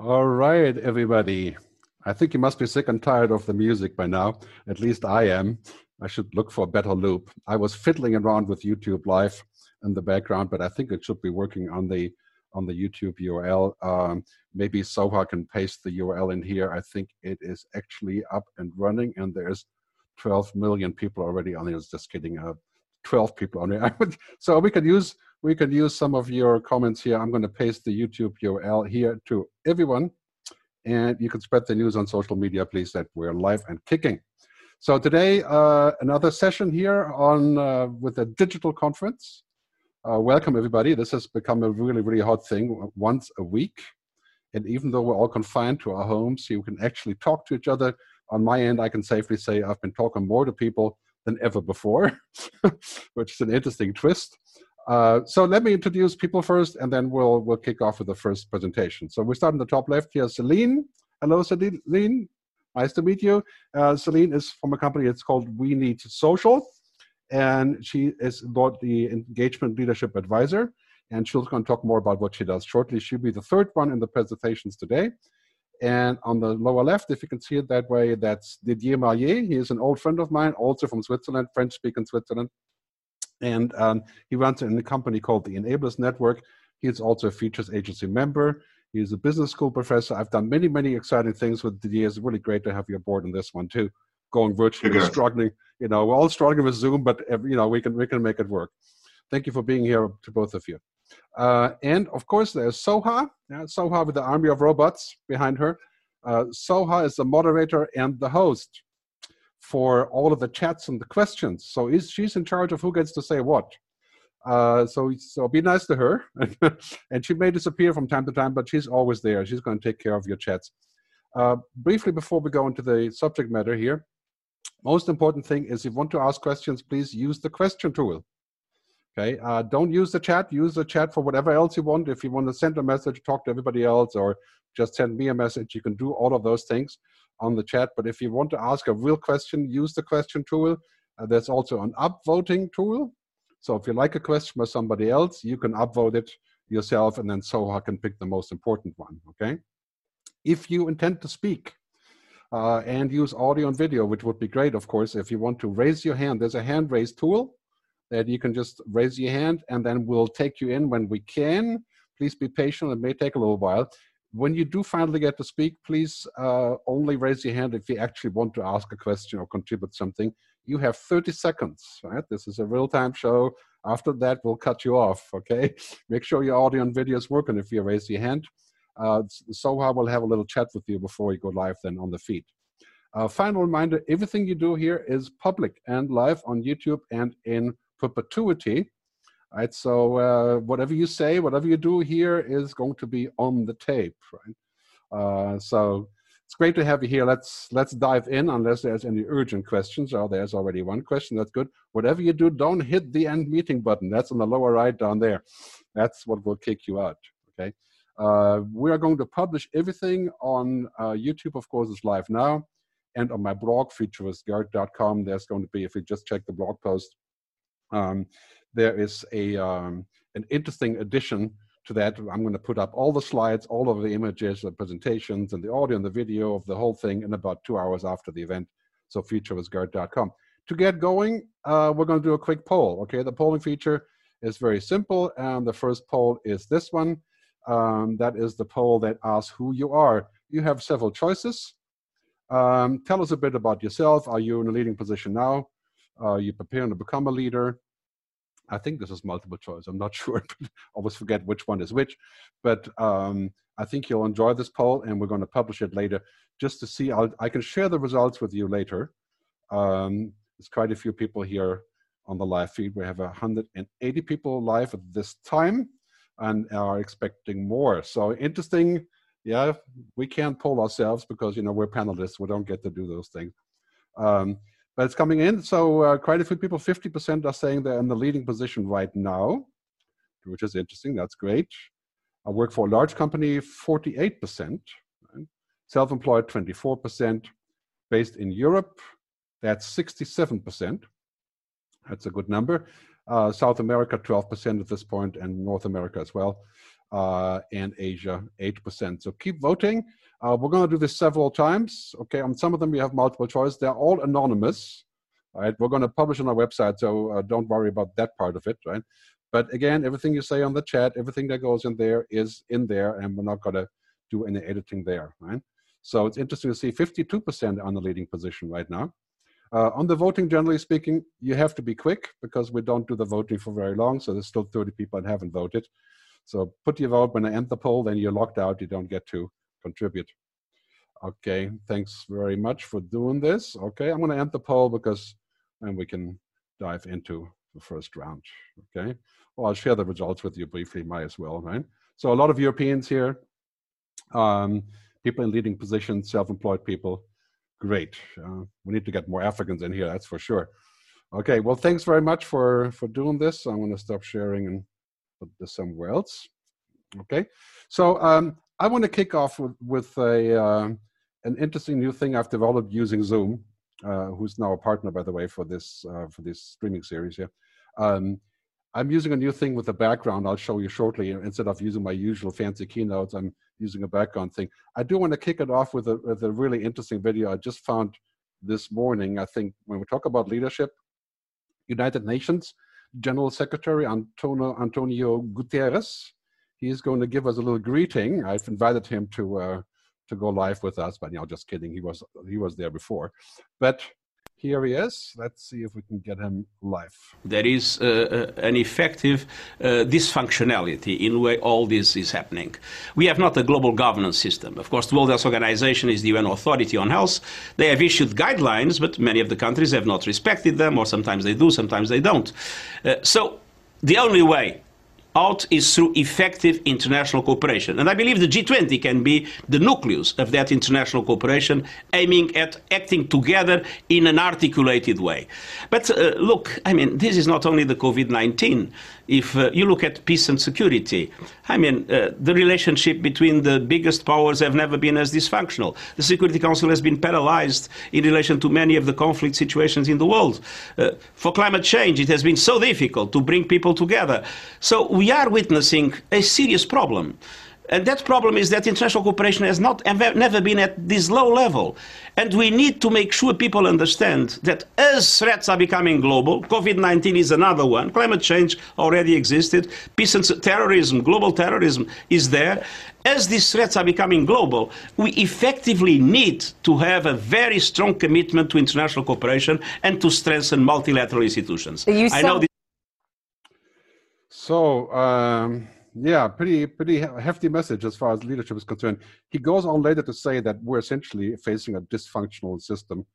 All right, everybody. I think you must be sick and tired of the music by now. At least I am. I should look for a better loop. I was fiddling around with YouTube Live in the background, but I think it should be working on the on the YouTube URL. Um, maybe Soha can paste the URL in here. I think it is actually up and running, and there's 12 million people already on it. Just kidding. Uh, 12 people on it. so we could use we could use some of your comments here. I'm going to paste the YouTube URL here to everyone, and you can spread the news on social media, please, that we're live and kicking. So today, uh, another session here on uh, with a digital conference. Uh, welcome everybody. This has become a really, really hot thing once a week. And even though we're all confined to our homes, you can actually talk to each other. On my end, I can safely say I've been talking more to people than ever before, which is an interesting twist. Uh, so let me introduce people first, and then we'll we'll kick off with the first presentation. So we start in the top left here. Celine, hello, Celine. Nice to meet you. Uh, Celine is from a company. It's called We Need Social, and she is the engagement leadership advisor. And she's going to talk more about what she does shortly. She'll be the third one in the presentations today. And on the lower left, if you can see it that way, that's Didier Marlier. He is an old friend of mine, also from Switzerland, French speaking Switzerland. And um, he runs in a company called the Enablers Network. He is also a Futures Agency member. He is a business school professor. I've done many, many exciting things with Didier. It's really great to have you aboard on this one too. Going virtually, struggling. You know, we're all struggling with Zoom, but you know, we can we can make it work. Thank you for being here to both of you. Uh, and of course, there's Soha. Yeah, Soha with the army of robots behind her. Uh, Soha is the moderator and the host for all of the chats and the questions. So is, she's in charge of who gets to say what. Uh, so, so be nice to her. and she may disappear from time to time, but she's always there. She's going to take care of your chats. Uh, briefly, before we go into the subject matter here, most important thing is if you want to ask questions, please use the question tool. Okay, uh, don't use the chat. Use the chat for whatever else you want. If you want to send a message, talk to everybody else, or just send me a message, you can do all of those things on the chat. But if you want to ask a real question, use the question tool. Uh, there's also an upvoting tool. So if you like a question by somebody else, you can upvote it yourself, and then Soha can pick the most important one. Okay. If you intend to speak, uh, and use audio and video, which would be great, of course. If you want to raise your hand, there's a hand raise tool that you can just raise your hand and then we'll take you in when we can. Please be patient, it may take a little while. When you do finally get to speak, please uh, only raise your hand if you actually want to ask a question or contribute something. You have 30 seconds, right? This is a real-time show. After that, we'll cut you off, okay? Make sure your audio and video is working if you raise your hand. Uh, Soha will have a little chat with you before you go live then on the feed. Uh, final reminder, everything you do here is public and live on YouTube and in perpetuity. Right, so uh, whatever you say, whatever you do here is going to be on the tape, right? Uh, so it's great to have you here. Let's let's dive in, unless there's any urgent questions. Oh, there's already one question. That's good. Whatever you do, don't hit the end meeting button. That's on the lower right down there. That's what will kick you out. Okay. Uh, we are going to publish everything on uh, YouTube. Of course, is live now, and on my blog, futuristgerd.com. There's going to be, if you just check the blog post, um, there is a um, an interesting addition to that. I'm going to put up all the slides, all of the images, the presentations, and the audio and the video of the whole thing in about two hours after the event. So futuristgerd.com. To get going, uh, we're going to do a quick poll. Okay, the polling feature is very simple, and the first poll is this one. Um, that is the poll that asks who you are. You have several choices. Um, tell us a bit about yourself. Are you in a leading position now? Are you're preparing to become a leader. I think this is multiple choice. I'm not sure. I always forget which one is which. But um, I think you'll enjoy this poll, and we're going to publish it later just to see. I'll, i can share the results with you later. Um, there's quite a few people here on the live feed. We have 180 people live at this time and are expecting more. So interesting. Yeah, we can't poll ourselves because, you know, we're panelists. We don't get to do those things. Um, but it's coming in. So uh, quite a few people, 50% are saying they're in the leading position right now, which is interesting. That's great. I work for a large company, 48%. Right? Self-employed, 24%. Based in Europe, that's 67%. That's a good number. Uh, South America, 12% at this point, and North America as well. Uh, and Asia 8%. So keep voting. Uh, we're going to do this several times. Okay, on some of them we have multiple choice. They're all anonymous. Right, we're going to publish on our website, so uh, don't worry about that part of it. Right, but again, everything you say on the chat, everything that goes in there is in there, and we're not going to do any editing there. Right. So it's interesting to see 52% on the leading position right now. Uh, on the voting, generally speaking, you have to be quick because we don't do the voting for very long. So there's still 30 people that haven't voted. So put your vote when I end the poll, then you're locked out. You don't get to contribute. Okay, thanks very much for doing this. Okay, I'm going to end the poll because then we can dive into the first round. Okay, well, I'll share the results with you briefly, might as well, right? So a lot of Europeans here, um, people in leading positions, self-employed people. Great. Uh, we need to get more Africans in here, that's for sure. Okay, well, thanks very much for, for doing this. I'm going to stop sharing and put this somewhere else. Okay, so um, I want to kick off with, with a, uh, an interesting new thing I've developed using Zoom, uh, who's now a partner, by the way, for this, uh, for this streaming series here. Um, I'm using a new thing with the background I'll show you shortly. Instead of using my usual fancy keynotes, I'm using a background thing. I do want to kick it off with a, with a really interesting video I just found this morning. I think when we talk about leadership, United Nations General Secretary Antonio, Antonio Guterres, he's going to give us a little greeting. I've invited him to uh, to go live with us, but you know, just kidding. He was he was there before, but here he is. Let's see if we can get him live. There is uh, uh, an effective uh, dysfunctionality in where all this is happening. We have not a global governance system. Of course, the World Health Organization is the UN authority on health. They have issued guidelines, but many of the countries have not respected them, or sometimes they do, sometimes they don't. Uh, so the only way out is through effective international cooperation. And I believe the G20 can be the nucleus of that international cooperation, aiming at acting together in an articulated way. But uh, look, I mean, this is not only the COVID 19 if uh, you look at peace and security, I mean, uh, the relationship between the biggest powers have never been as dysfunctional. The Security Council has been paralyzed in relation to many of the conflict situations in the world. Uh, for climate change, it has been so difficult to bring people together. So we are witnessing a serious problem. And that problem is that international cooperation has not and never been at this low level. And we need to make sure people understand that as threats are becoming global, COVID-19 is another one, climate change already existed, peace and terrorism, global terrorism is there. As these threats are becoming global, we effectively need to have a very strong commitment to international cooperation and to strengthen multilateral institutions. I know this so, um yeah, pretty pretty hefty message as far as leadership is concerned. He goes on later to say that we're essentially facing a dysfunctional system.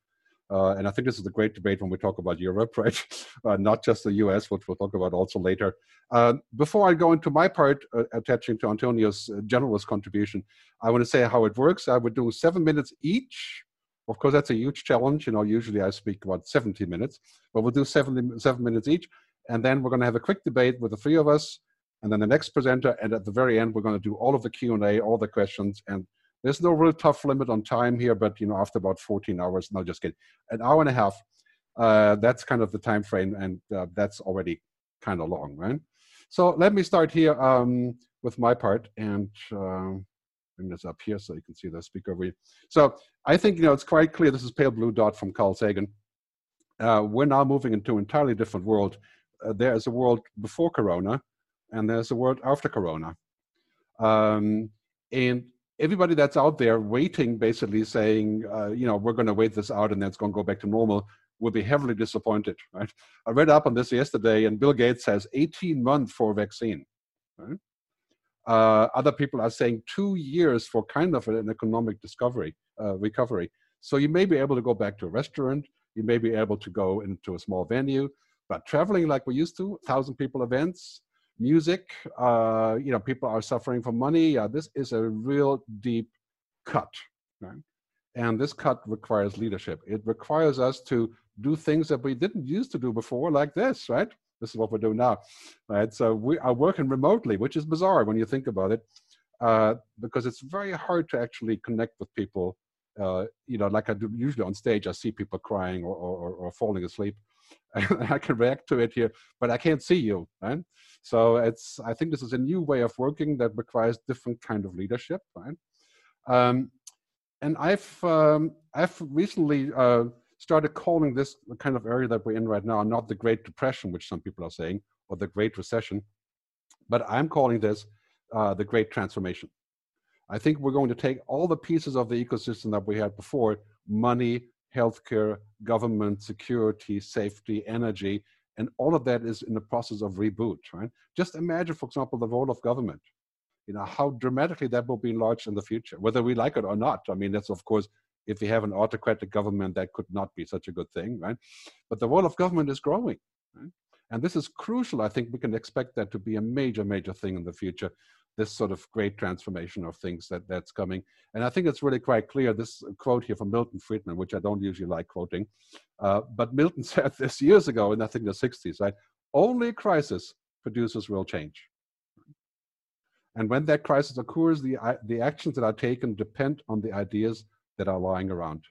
Uh, and I think this is a great debate when we talk about Europe, right? Uh, not just the US, which we'll talk about also later. Uh, before I go into my part uh, attaching to Antonio's uh, generalist contribution, I want to say how it works. I would do seven minutes each. Of course, that's a huge challenge. You know, usually I speak about 70 minutes, but we'll do seven, seven minutes each. And then we're going to have a quick debate with the three of us and then the next presenter, and at the very end, we're going to do all of the Q&A, all the questions, and there's no real tough limit on time here, but you know, after about 14 hours, no, just kidding, an hour and a half, uh, that's kind of the time frame, and uh, that's already kind of long, right? So let me start here um, with my part, and uh, bring this up here so you can see the speaker. So I think you know it's quite clear. This is pale blue dot from Carl Sagan. Uh, we're now moving into an entirely different world. Uh, there is a world before Corona, and there's a world after Corona. Um, and everybody that's out there waiting, basically saying, uh, you know, we're going to wait this out and then it's going to go back to normal, will be heavily disappointed. Right? I read up on this yesterday, and Bill Gates has 18 months for a vaccine. Right? Uh, other people are saying two years for kind of an economic discovery uh, recovery. So you may be able to go back to a restaurant. You may be able to go into a small venue, but traveling like we used to, thousand people events, music, uh, you know, people are suffering for money. Uh, this is a real deep cut, right? And this cut requires leadership. It requires us to do things that we didn't used to do before, like this, right? This is what we're doing now, right? So we are working remotely, which is bizarre when you think about it, uh, because it's very hard to actually connect with people. Uh, you know, like I do usually on stage, I see people crying or, or, or falling asleep I can react to it here, but I can't see you, right? So it's, I think this is a new way of working that requires different kind of leadership, right? Um, and I've, um, I've recently uh, started calling this kind of area that we're in right now, not the Great Depression, which some people are saying, or the Great Recession, but I'm calling this uh, the Great Transformation. I think we're going to take all the pieces of the ecosystem that we had before money, healthcare, government, security, safety, energy, and all of that is in the process of reboot, right? Just imagine, for example, the role of government. You know, how dramatically that will be enlarged in the future, whether we like it or not. I mean, that's of course, if we have an autocratic government, that could not be such a good thing, right? But the role of government is growing, right? And this is crucial. I think we can expect that to be a major, major thing in the future this sort of great transformation of things that that's coming. And I think it's really quite clear. This quote here from Milton Friedman, which I don't usually like quoting, uh, but Milton said this years ago in I think the 60s, right? Only crisis produces real change. And when that crisis occurs, the, the actions that are taken depend on the ideas that are lying around.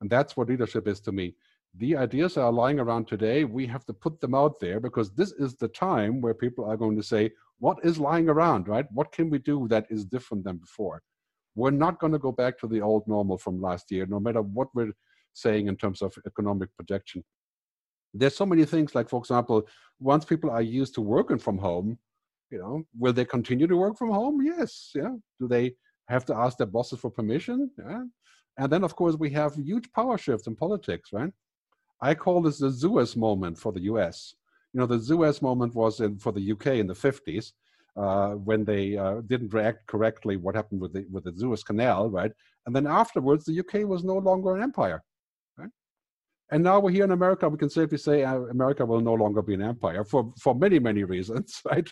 And that's what leadership is to me the ideas that are lying around today, we have to put them out there because this is the time where people are going to say, what is lying around, right? What can we do that is different than before? We're not going to go back to the old normal from last year, no matter what we're saying in terms of economic projection. There's so many things, like, for example, once people are used to working from home, you know, will they continue to work from home? Yes. Yeah. Do they have to ask their bosses for permission? Yeah. And then, of course, we have huge power shifts in politics, right? I call this the Suez moment for the US. You know, the Suez moment was in, for the UK in the 50s uh, when they uh, didn't react correctly what happened with the, with the Suez Canal, right? And then afterwards, the UK was no longer an empire. Right? And now we're here in America, we can safely say uh, America will no longer be an empire for, for many, many reasons, right?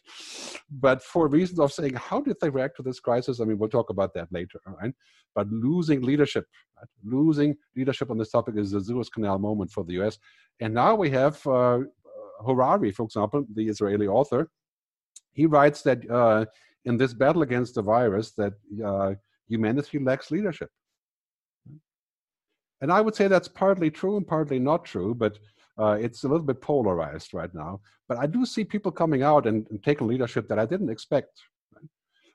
But for reasons of saying, how did they react to this crisis? I mean, we'll talk about that later, right? But losing leadership, right? losing leadership on this topic is the Suez Canal moment for the US. And now we have uh, Harari, for example, the Israeli author. He writes that uh, in this battle against the virus, that uh, humanity lacks leadership and I would say that's partly true and partly not true, but uh, it's a little bit polarized right now. But I do see people coming out and, and taking leadership that I didn't expect.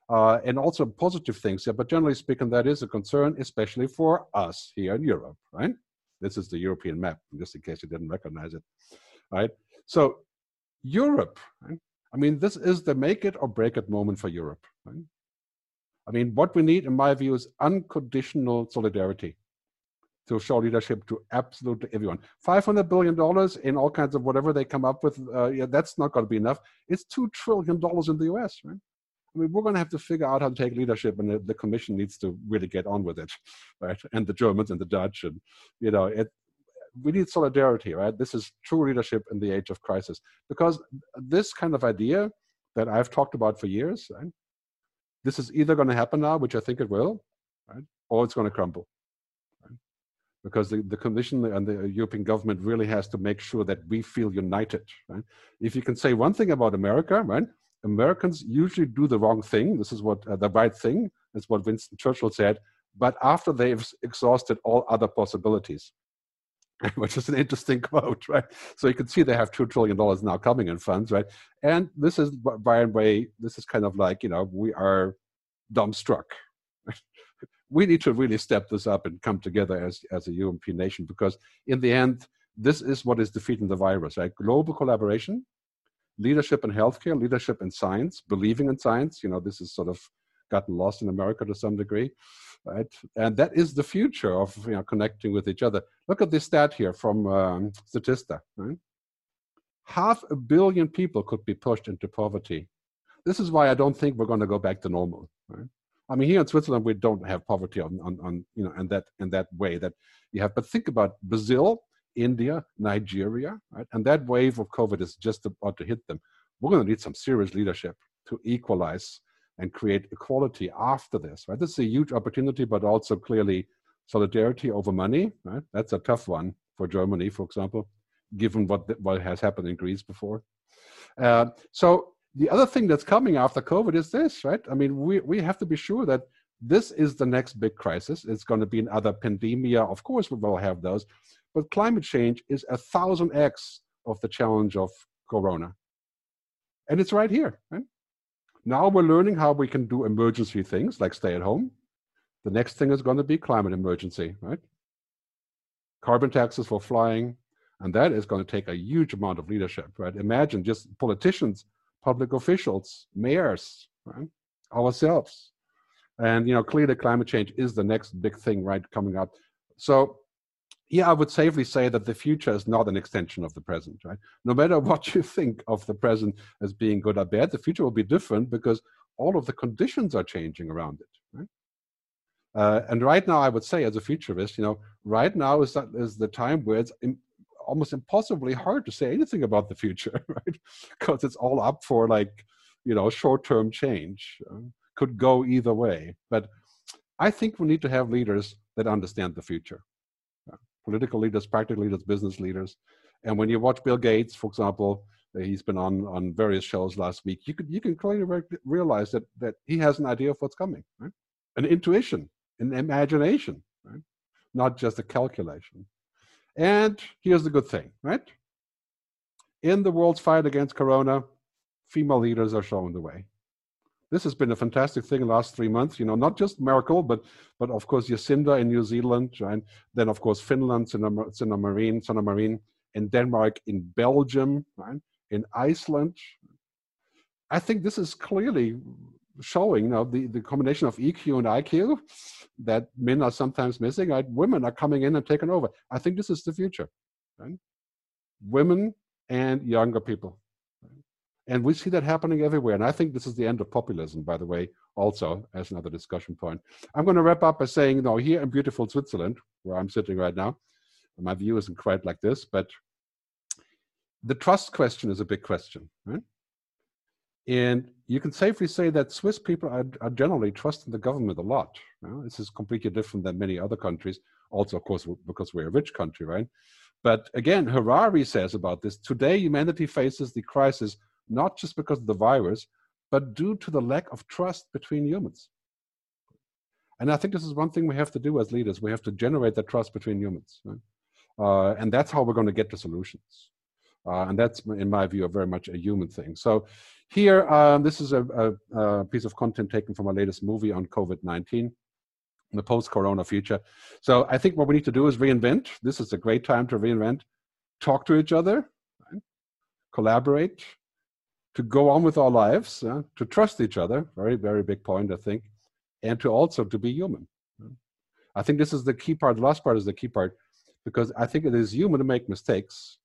Uh, and also positive things. Yeah, but generally speaking, that is a concern, especially for us here in Europe, right? This is the European map, just in case you didn't recognize it, right? So Europe, right? I mean, this is the make it or break it moment for Europe, right? I mean, what we need, in my view, is unconditional solidarity to show leadership to absolutely everyone. $500 billion in all kinds of whatever they come up with, uh, yeah, that's not going to be enough. It's $2 trillion in the US, right? I mean, we're going to have to figure out how to take leadership, and the, the, commission needs to really get on with it, right? And the Germans and the Dutch, and you know, it. We need solidarity, right? This is true leadership in the age of crisis, because this kind of idea that I've talked about for years, right? This is either going to happen now, which I think it will, right? Or it's going to crumble because the, the Commission and the European government really has to make sure that we feel united. Right? If you can say one thing about America, right? Americans usually do the wrong thing. This is what uh, the right thing. That's what Winston Churchill said. But after they've exhausted all other possibilities, which is an interesting quote, right? So you can see they have two trillion dollars now coming in funds, right? And this is by and way, this is kind of like you know we are dumbstruck, we need to really step this up and come together as, as a UMP nation because in the end, this is what is defeating the virus, right? Global collaboration, leadership in healthcare, leadership in science, believing in science. You know, this is sort of gotten lost in America to some degree, right? And that is the future of you know connecting with each other. Look at this stat here from um, Statista. Right? Half a billion people could be pushed into poverty. This is why I don't think we're going to go back to normal. Right? I mean, here in Switzerland, we don't have poverty on, on, on you know, in that in that way that you have. But think about Brazil, India, Nigeria, right? And that wave of COVID is just about to hit them. We're going to need some serious leadership to equalize and create equality after this, right? This is a huge opportunity, but also clearly solidarity over money, right? That's a tough one for Germany, for example, given what what has happened in Greece before. Uh, so the other thing that's coming after COVID is this, right? I mean, we, we have to be sure that this is the next big crisis. It's going to be another pandemia. Of course, we will have those. but climate change is a thousand X of the challenge of Corona. And it's right here. Right? Now we're learning how we can do emergency things like stay at home. The next thing is going to be climate emergency, right? Carbon taxes for flying, and that is going to take a huge amount of leadership, right? Imagine just politicians, public officials, mayors, right? ourselves. And you know, clearly climate change is the next big thing, right, coming up. So yeah, I would safely say that the future is not an extension of the present, right? No matter what you think of the present as being good or bad, the future will be different because all of the conditions are changing around it, right? Uh, and right now, I would say, as a futurist, you know, right now is that is the time where it's almost impossibly hard to say anything about the future, right? Because it's all up for like, you know, short-term change. Uh, could go either way, but I think we need to have leaders that understand the future political leaders, practical leaders, business leaders. And when you watch Bill Gates, for example, uh, he's been on on various shows last week. You could you can clearly realize that that he has an idea of what's coming, right? An intuition, an imagination, right? Not just a calculation. And here's the good thing, right? In the world's fight against corona, female leaders are showing the way this has been a fantastic thing in the last three months. You know, not just Merkel, but but of course Jacinda in New Zealand, and then of course Finland, Sanna Marin, Sanna Marin in Denmark, in Belgium, right? in Iceland. I think this is clearly showing you know, the, the combination of EQ and IQ that men are sometimes missing. Right? Women are coming in and taking over. I think this is the future. Right? Women and younger people. And we see that happening everywhere. And I think this is the end of populism, by the way, also as another discussion point. I'm going to wrap up by saying, you know, here in beautiful Switzerland, where I'm sitting right now, my view isn't quite like this, but the trust question is a big question, right? And you can safely say that Swiss people are, are generally trusting the government a lot. You know? This is completely different than many other countries. Also, of course, because we're a rich country, right? But again, Harari says about this today, humanity faces the crisis not just because of the virus, but due to the lack of trust between humans. And I think this is one thing we have to do as leaders. We have to generate that trust between humans. Right? Uh, and that's how we're going to get to solutions. Uh, and that's, in my view, a very much a human thing. So here, um, this is a, a, a, piece of content taken from our latest movie on COVID-19, the post-corona future. So I think what we need to do is reinvent. This is a great time to reinvent, talk to each other, right? collaborate, to go on with our lives, uh, to trust each other, very, very big point, I think, and to also to be human. I think this is the key part. The last part is the key part, because I think it is human to make mistakes,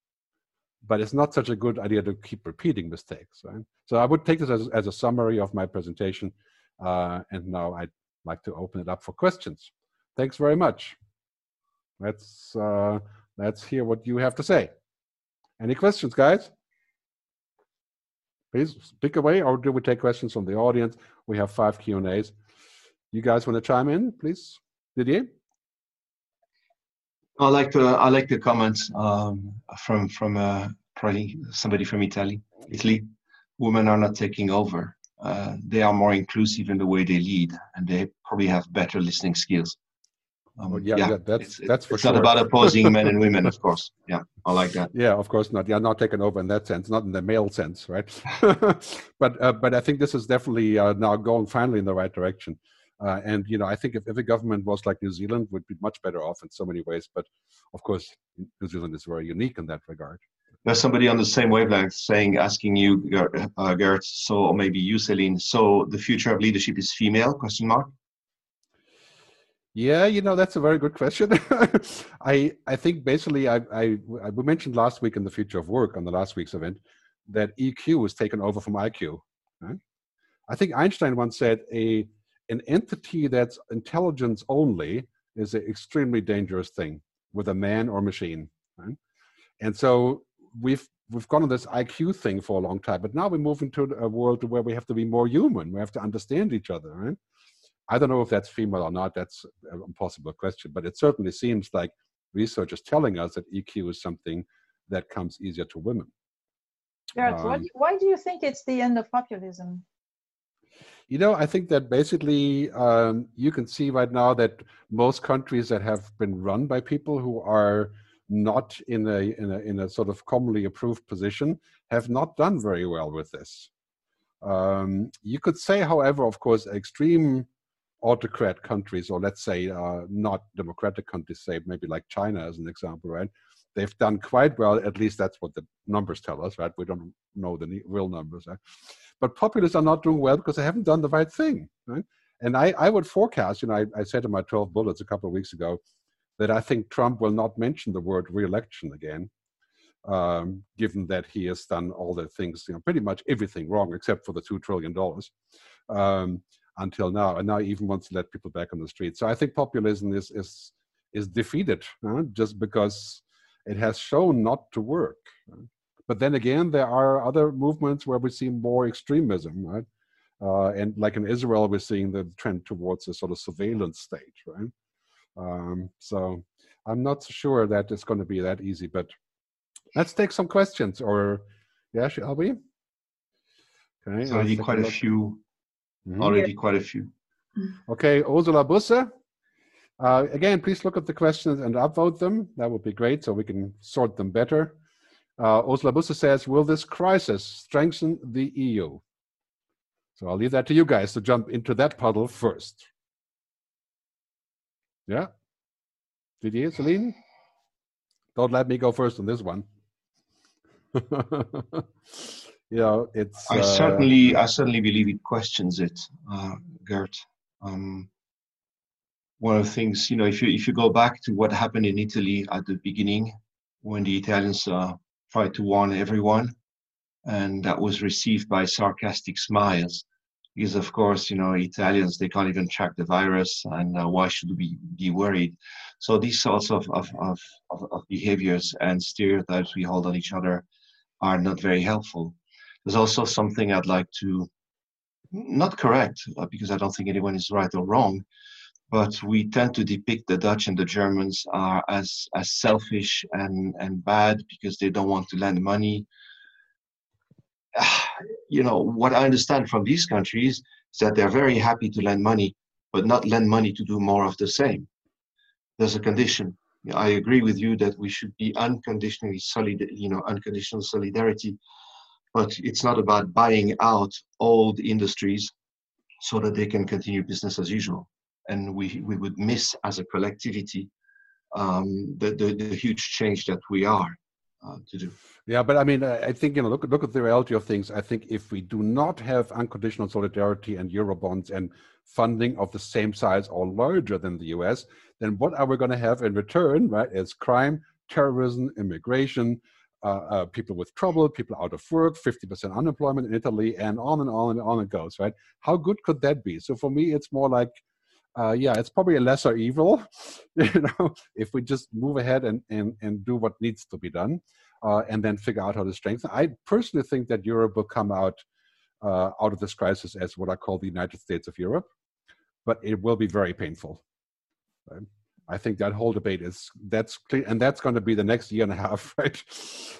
but it's not such a good idea to keep repeating mistakes. Right? So I would take this as, as a summary of my presentation, uh, and now I'd like to open it up for questions. Thanks very much. Let's uh, let's hear what you have to say. Any questions, guys? Please speak away, or do we take questions from the audience? We have five Q and A's. You guys want to chime in, please? Didier? I like to I like the comments um, from from uh, probably somebody from Italy. Italy, women are not taking over. Uh, they are more inclusive in the way they lead, and they probably have better listening skills. Um, yeah, yeah, yeah, that's it's, that's for it's sure. not about opposing men and women, of course. Yeah, I like that. Yeah, of course not. Yeah, not taken over in that sense, not in the male sense, right? but uh, but I think this is definitely uh, now going finally in the right direction. Uh, and you know, I think if every government was like New Zealand, would be much better off in so many ways. But of course, New Zealand is very unique in that regard. There's somebody on the same wavelength saying, asking you, uh, Gerd, so or maybe you, Celine. So the future of leadership is female? Question mark. Yeah, you know that's a very good question. I I think basically I, I, I we mentioned last week in the future of work on the last week's event that EQ was taken over from IQ. Right? I think Einstein once said a an entity that's intelligence only is an extremely dangerous thing with a man or machine. Right? And so we've we've gone on this IQ thing for a long time, but now we move into a world where we have to be more human. We have to understand each other, right? I don't know if that's female or not. That's an impossible question, but it certainly seems like research is telling us that EQ is something that comes easier to women. Gerd, um, why do you think it's the end of populism? You know, I think that basically um, you can see right now that most countries that have been run by people who are not in a, in a, in a sort of commonly approved position, have not done very well with this. Um, you could say, however, of course, extreme autocrat countries, or let's say uh, not democratic countries, say maybe like China as an example, right? They've done quite well. At least that's what the numbers tell us, right? We don't know the real numbers, right? But populists are not doing well because they haven't done the right thing, right? And I, I would forecast, you know, I, I said in my 12 bullets a couple of weeks ago that I think Trump will not mention the word re-election again, um, given that he has done all the things, you know, pretty much everything wrong except for the two trillion dollars um, until now, and now even wants to let people back on the street. So I think populism is is is defeated uh, just because it has shown not to work. But then again, there are other movements where we see more extremism, right? Uh, and like in Israel, we're seeing the trend towards a sort of surveillance state, right? Um, so I'm not so sure that it's going to be that easy, but let's take some questions. Or yeah, shall we? Okay. Already quite a, a few. Mm-hmm. Already quite a few. Okay, Ursula Busse. Uh, again, please look at the questions and upvote them. That would be great, so we can sort them better. Uh, Ursula Busse says, "Will this crisis strengthen the EU?" So I'll leave that to you guys to jump into that puddle first. Yeah. Did Didier, Celine? Don't let me go first on this one. you know, it's. I uh, certainly, I certainly believe it questions it, uh, Gerd. Um, one of the things, you know, if you if you go back to what happened in Italy at the beginning, when the Italians uh, tried to warn everyone, and that was received by sarcastic smiles because of course you know italians they can't even track the virus and uh, why should we be worried so these sorts of, of, of, of, behaviors and stereotypes we hold on each other are not very helpful there's also something i'd like to not correct uh, because i don't think anyone is right or wrong but we tend to depict the dutch and the germans are as as selfish and and bad because they don't want to lend money you know, what I understand from these countries is that they're very happy to lend money, but not lend money to do more of the same. There's a condition. I agree with you that we should be unconditionally solid, you know, unconditional solidarity, but it's not about buying out old industries so that they can continue business as usual. And we, we would miss as a collectivity um, the, the, the huge change that we are uh, to do. Yeah, but I mean, I think you know, look look at the reality of things. I think if we do not have unconditional solidarity and eurobonds and funding of the same size or larger than the U.S., then what are we going to have in return? Right, it's crime, terrorism, immigration. Uh, uh, people with trouble, people out of work, 50% unemployment in Italy, and on and on and on it goes, right? How good could that be? So for me, it's more like, uh, yeah, it's probably a lesser evil, you know, if we just move ahead and, and, and do what needs to be done uh, and then figure out how to strengthen. I personally think that Europe will come out uh, out of this crisis as what I call the United States of Europe, but it will be very painful. Right? I think that whole debate is that's clear, and that's going to be the next year and a half, right?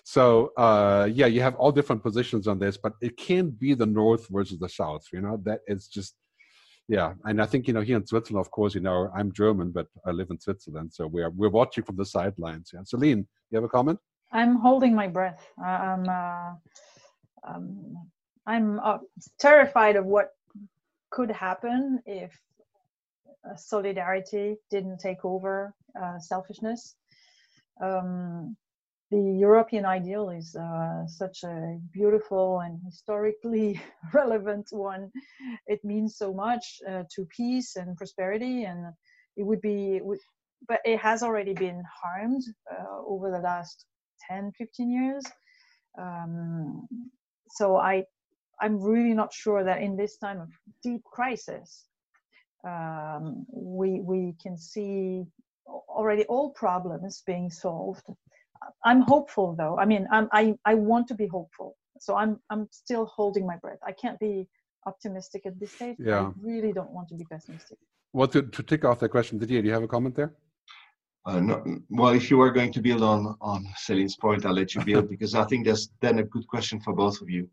So uh, yeah, you have all different positions on this, but it can't be the North versus the South. You know that is just yeah, and I think you know here in Switzerland, of course, you know I'm German, but I live in Switzerland, so we're we're watching from the sidelines. Yeah, Celine, you have a comment? I'm holding my breath. I'm uh, um, I'm uh, terrified of what could happen if solidarity didn't take over uh, selfishness. Um, the European ideal is uh, such a beautiful and historically relevant one. It means so much uh, to peace and prosperity, and it would be, but it has already been harmed uh, over the last 10, 15 years. Um, so I, I'm really not sure that in this time of deep crisis, um, we we can see already all problems being solved. I'm hopeful though. I mean, I'm, I I want to be hopeful. So I'm I'm still holding my breath. I can't be optimistic at this stage. Yeah. I really don't want to be pessimistic. Well, to, to tick off that question, Didier, do you have a comment there? Uh, no, well, if you are going to build on on Celine's point, I'll let you build because I think that's then a good question for both of you.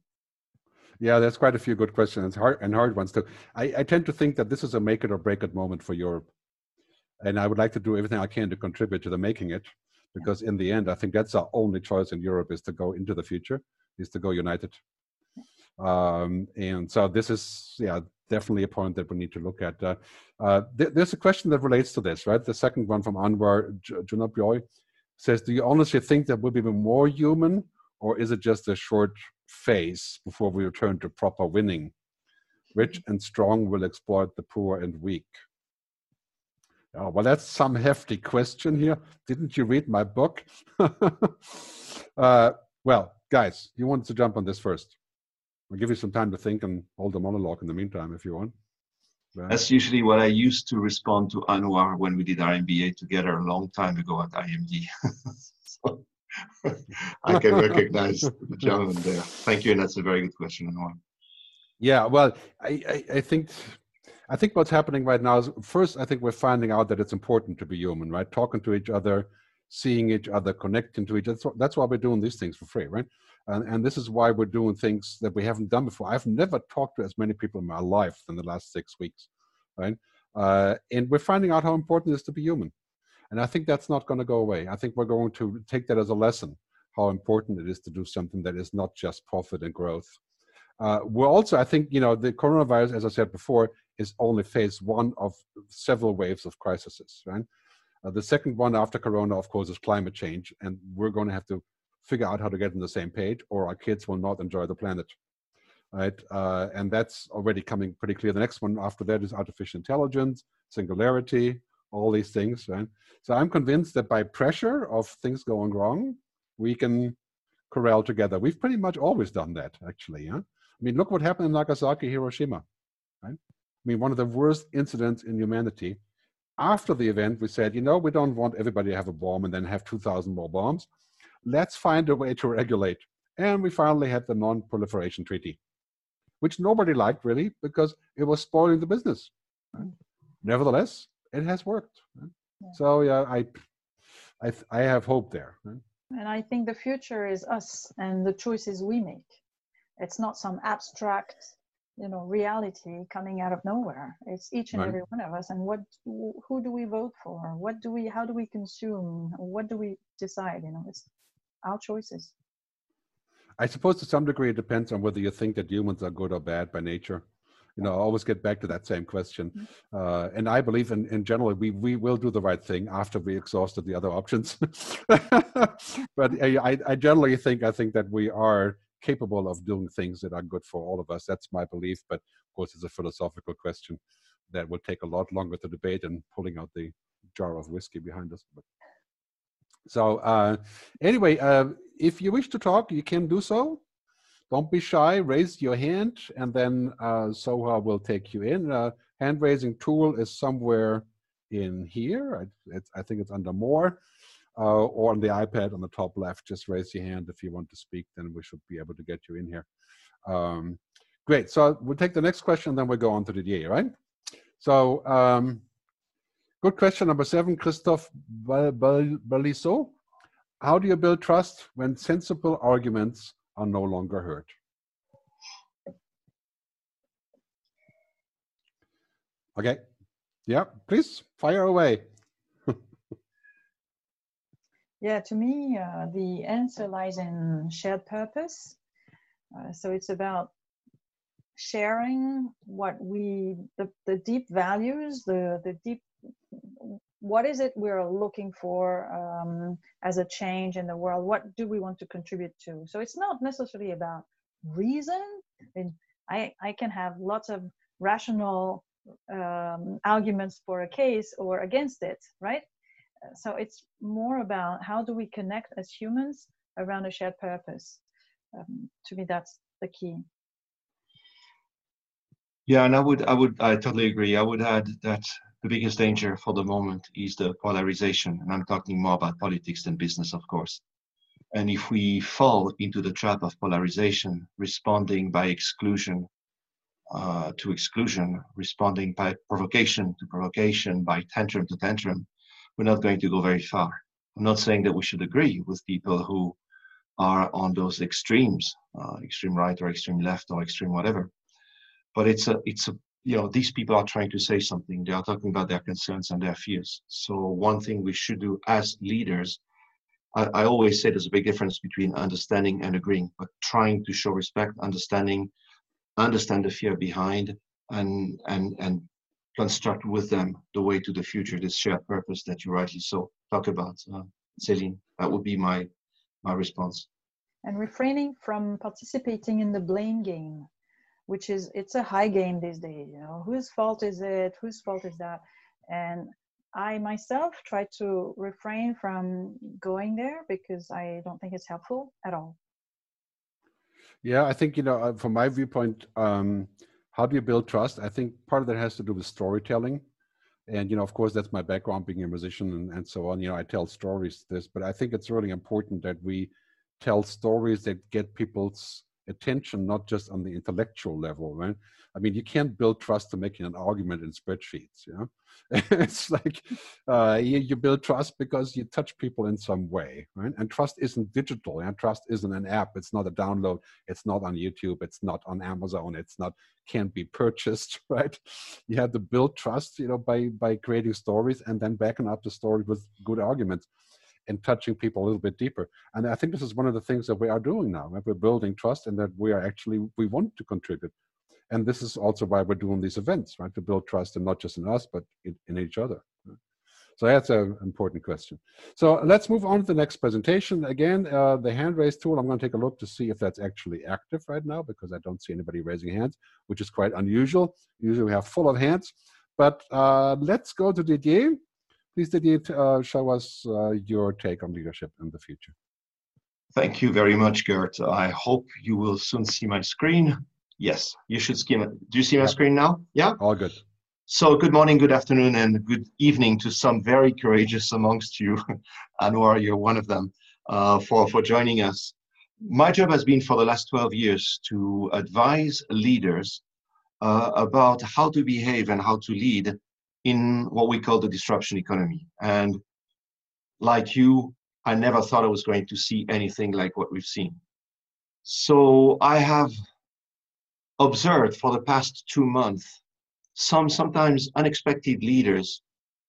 Yeah, there's quite a few good questions hard and hard ones too. I, I tend to think that this is a make it or break it moment for Europe, and I would like to do everything I can to contribute to the making it, because in the end, I think that's our only choice in Europe is to go into the future, is to go united. Um, and so this is, yeah, definitely a point that we need to look at. Uh, uh, th- there's a question that relates to this, right? The second one from Anwar J- Junabjoy says, "Do you honestly think that we'll be more human, or is it just a short phase before we return to proper winning? Rich and strong will exploit the poor and weak." Oh, well, that's some hefty question here. Didn't you read my book? uh, well, guys, you want to jump on this first? I'll give you some time to think and hold a monologue in the meantime if you want. That's usually what I used to respond to Anwar when we did our MBA together a long time ago at IMD. so I can recognize the gentleman there. Thank you, and that's a very good question, Anwar. Yeah, well, I, I, I think I think what's happening right now is first, I think we're finding out that it's important to be human, right? Talking to each other, seeing each other, connecting to each other. That's why we're doing these things for free, right? And, and this is why we're doing things that we haven't done before. I've never talked to as many people in my life in the last six weeks, right? Uh, and we're finding out how important it is to be human. And I think that's not going to go away. I think we're going to take that as a lesson, how important it is to do something that is not just profit and growth. Uh, we're also, I think, you know, the coronavirus, as I said before, is only phase one of several waves of crises, right? Uh, the second one after Corona, of course, is climate change, and we're going to have to figure out how to get on the same page, or our kids will not enjoy the planet, right? Uh, and that's already coming pretty clear. The next one after that is artificial intelligence, singularity, all these things, right? So I'm convinced that by pressure of things going wrong, we can corral together. We've pretty much always done that, actually. Yeah? I mean, look what happened in Nagasaki, Hiroshima, right? I mean, one of the worst incidents in humanity after the event, we said, you know, we don't want everybody to have a bomb and then have 2,000 more bombs. Let's find a way to regulate. And we finally had the Non Proliferation Treaty, which nobody liked really because it was spoiling the business. Right? Nevertheless, it has worked. Right? Yeah. So, yeah, I, I, I have hope there. Right? And I think the future is us and the choices we make. It's not some abstract you know reality coming out of nowhere. It's each and right. every one of us. And what who do we vote for? What do we how do we consume? What do we decide? You know it's our choices. I suppose to some degree it depends on whether you think that humans are good or bad by nature you know I always get back to that same question mm-hmm. uh, and i believe in, in general we, we will do the right thing after we exhausted the other options but I, I generally think i think that we are capable of doing things that are good for all of us. That's my belief, but of course, it's a philosophical question that will take a lot longer to debate than pulling out the jar of whiskey behind us. But so uh, anyway, uh, if you wish to talk, you can do so. Don't be shy. Raise your hand, and then uh, Soha will take you in. Uh, hand raising tool is somewhere in here. I, I think it's under more uh, or on the iPad on the top left, just raise your hand if you want to speak, then we should be able to get you in here. Um, great, so we'll take the next question, and then we'll go on to the DA, right? So, um, good question number seven, Christophe Baliso. How do you build trust when sensible arguments are no longer heard? Okay, yeah, please fire away. Yeah, to me, uh, the answer lies in shared purpose. Uh, so it's about sharing what we, the, the deep values, the, the deep, what is it we're looking for um, as a change in the world? What do we want to contribute to? So it's not necessarily about reason. I, I can have lots of rational um, arguments for a case or against it, right? so it's more about how do we connect as humans around a shared purpose. Um, to me, that's the key. Yeah, and I would, I would, I totally agree. I would add that the biggest danger for the moment is the polarization, and I'm talking more about politics than business, of course. And if we fall into the trap of polarization, responding by exclusion uh, to exclusion, responding by provocation to provocation, by tantrum to tantrum, we're not going to go very far. I'm not saying that we should agree with people who are on those extremes, uh, extreme right or extreme left or extreme whatever. But it's a, it's a, you know, these people are trying to say something. They are talking about their concerns and their fears. So one thing we should do as leaders I, I always say there's a big difference between understanding and agreeing, but trying to show respect, understanding, understand the fear behind, and and and construct with them the way to the future, this shared purpose that you rightly so talk about, uh, Celine. That would be my my response. And refraining from participating in the blame game, which is it's a high game these days. You know, whose fault is it? Whose fault is that? And I myself try to refrain from going there because I don't think it's helpful at all. Yeah, I think you know, uh, from my viewpoint. Um, how do you build trust? I think part of that has to do with storytelling. And, you know, of course, that's my background being a musician and, and so on. You know, I tell stories this, but I think it's really important that we tell stories that get people's attention, not just on the intellectual level, right? I mean, you can't build trust to making an argument in spreadsheets. You know, it's like uh, you, you, build trust because you touch people in some way, right? And trust isn't digital. And trust isn't an app. It's not a download. It's not on YouTube. It's not on Amazon. It's not can't be purchased, right? You have to build trust, you know, by by creating stories and then backing up the story with good arguments and touching people a little bit deeper. And I think this is one of the things that we are doing now. We're building trust and that we are actually we want to contribute. And this is also why we're doing these events right? To build trust and not just in us but in, in each other. So that's an important question. So let's move on to the next presentation. Again uh, the hand raise tool. I'm going to take a look to see if that's actually active right now because i don't see anybody raising hands which is quite unusual. Usually we have full of hands. But uh, let's go to didier please didier uh, show us uh, your take on leadership in the future Thank you very much, Gerd. I hope you will soon see my screen. Yes, you should skim it. Do you see my screen now? Yeah? All good. So good morning, good afternoon, and good evening to some very courageous amongst you. Anwar, you're one of them, uh, for, for joining us. My job has been for the last 12 years to advise leaders uh, about how to behave and how to lead in what we call the disruption economy. And like you, I never thought I was going to see anything like what we've seen. So I have observed for the past two months some sometimes unexpected leaders,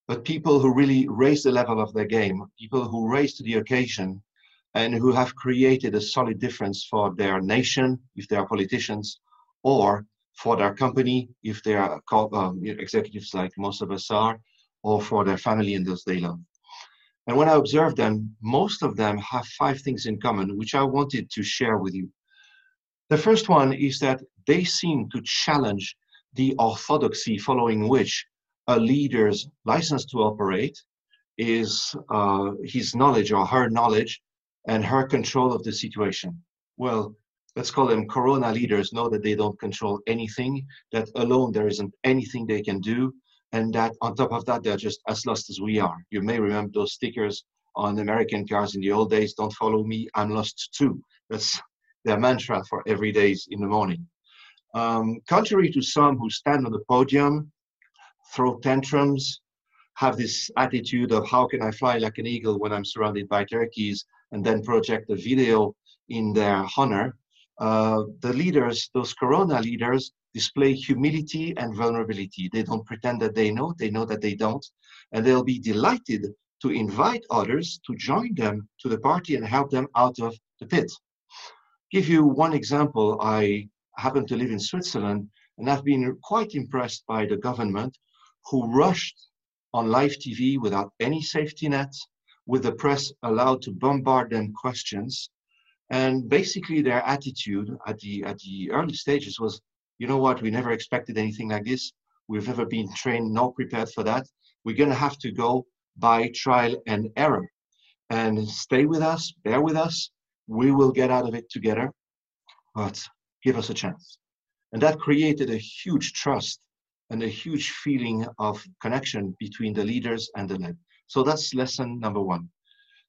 but people who really raise the level of their game, people who raise to the occasion, and who have created a solid difference for their nation, if they are politicians, or for their company, if they are um, executives like most of us are, or for their family and those they love. And when I observe them, most of them have five things in common, which I wanted to share with you. The first one is that they seem to challenge the orthodoxy following which a leader's license to operate is uh, his knowledge or her knowledge and her control of the situation. Well, let's call them corona leaders know that they don't control anything, that alone there isn't anything they can do, and that on top of that, they're just as lost as we are. You may remember those stickers on American cars in the old days, don't follow me, I'm lost too. That's their mantra for every days in the morning. Um, contrary to some who stand on the podium, throw tantrums, have this attitude of how can I fly like an eagle when I'm surrounded by turkeys, and then project a video in their honor, uh, the leaders, those Corona leaders, display humility and vulnerability. They don't pretend that they know, they know that they don't, and they'll be delighted to invite others to join them to the party and help them out of the pit give you one example. I happen to live in Switzerland, and I've been quite impressed by the government who rushed on live TV without any safety net, with the press allowed to bombard them questions. And basically, their attitude at the at the early stages was, you know what, we never expected anything like this. We've never been trained nor prepared for that. We're going to have to go by trial and error. And stay with us, bear with us, we will get out of it together, but give us a chance. And that created a huge trust and a huge feeling of connection between the leaders and the led. So that's lesson number one.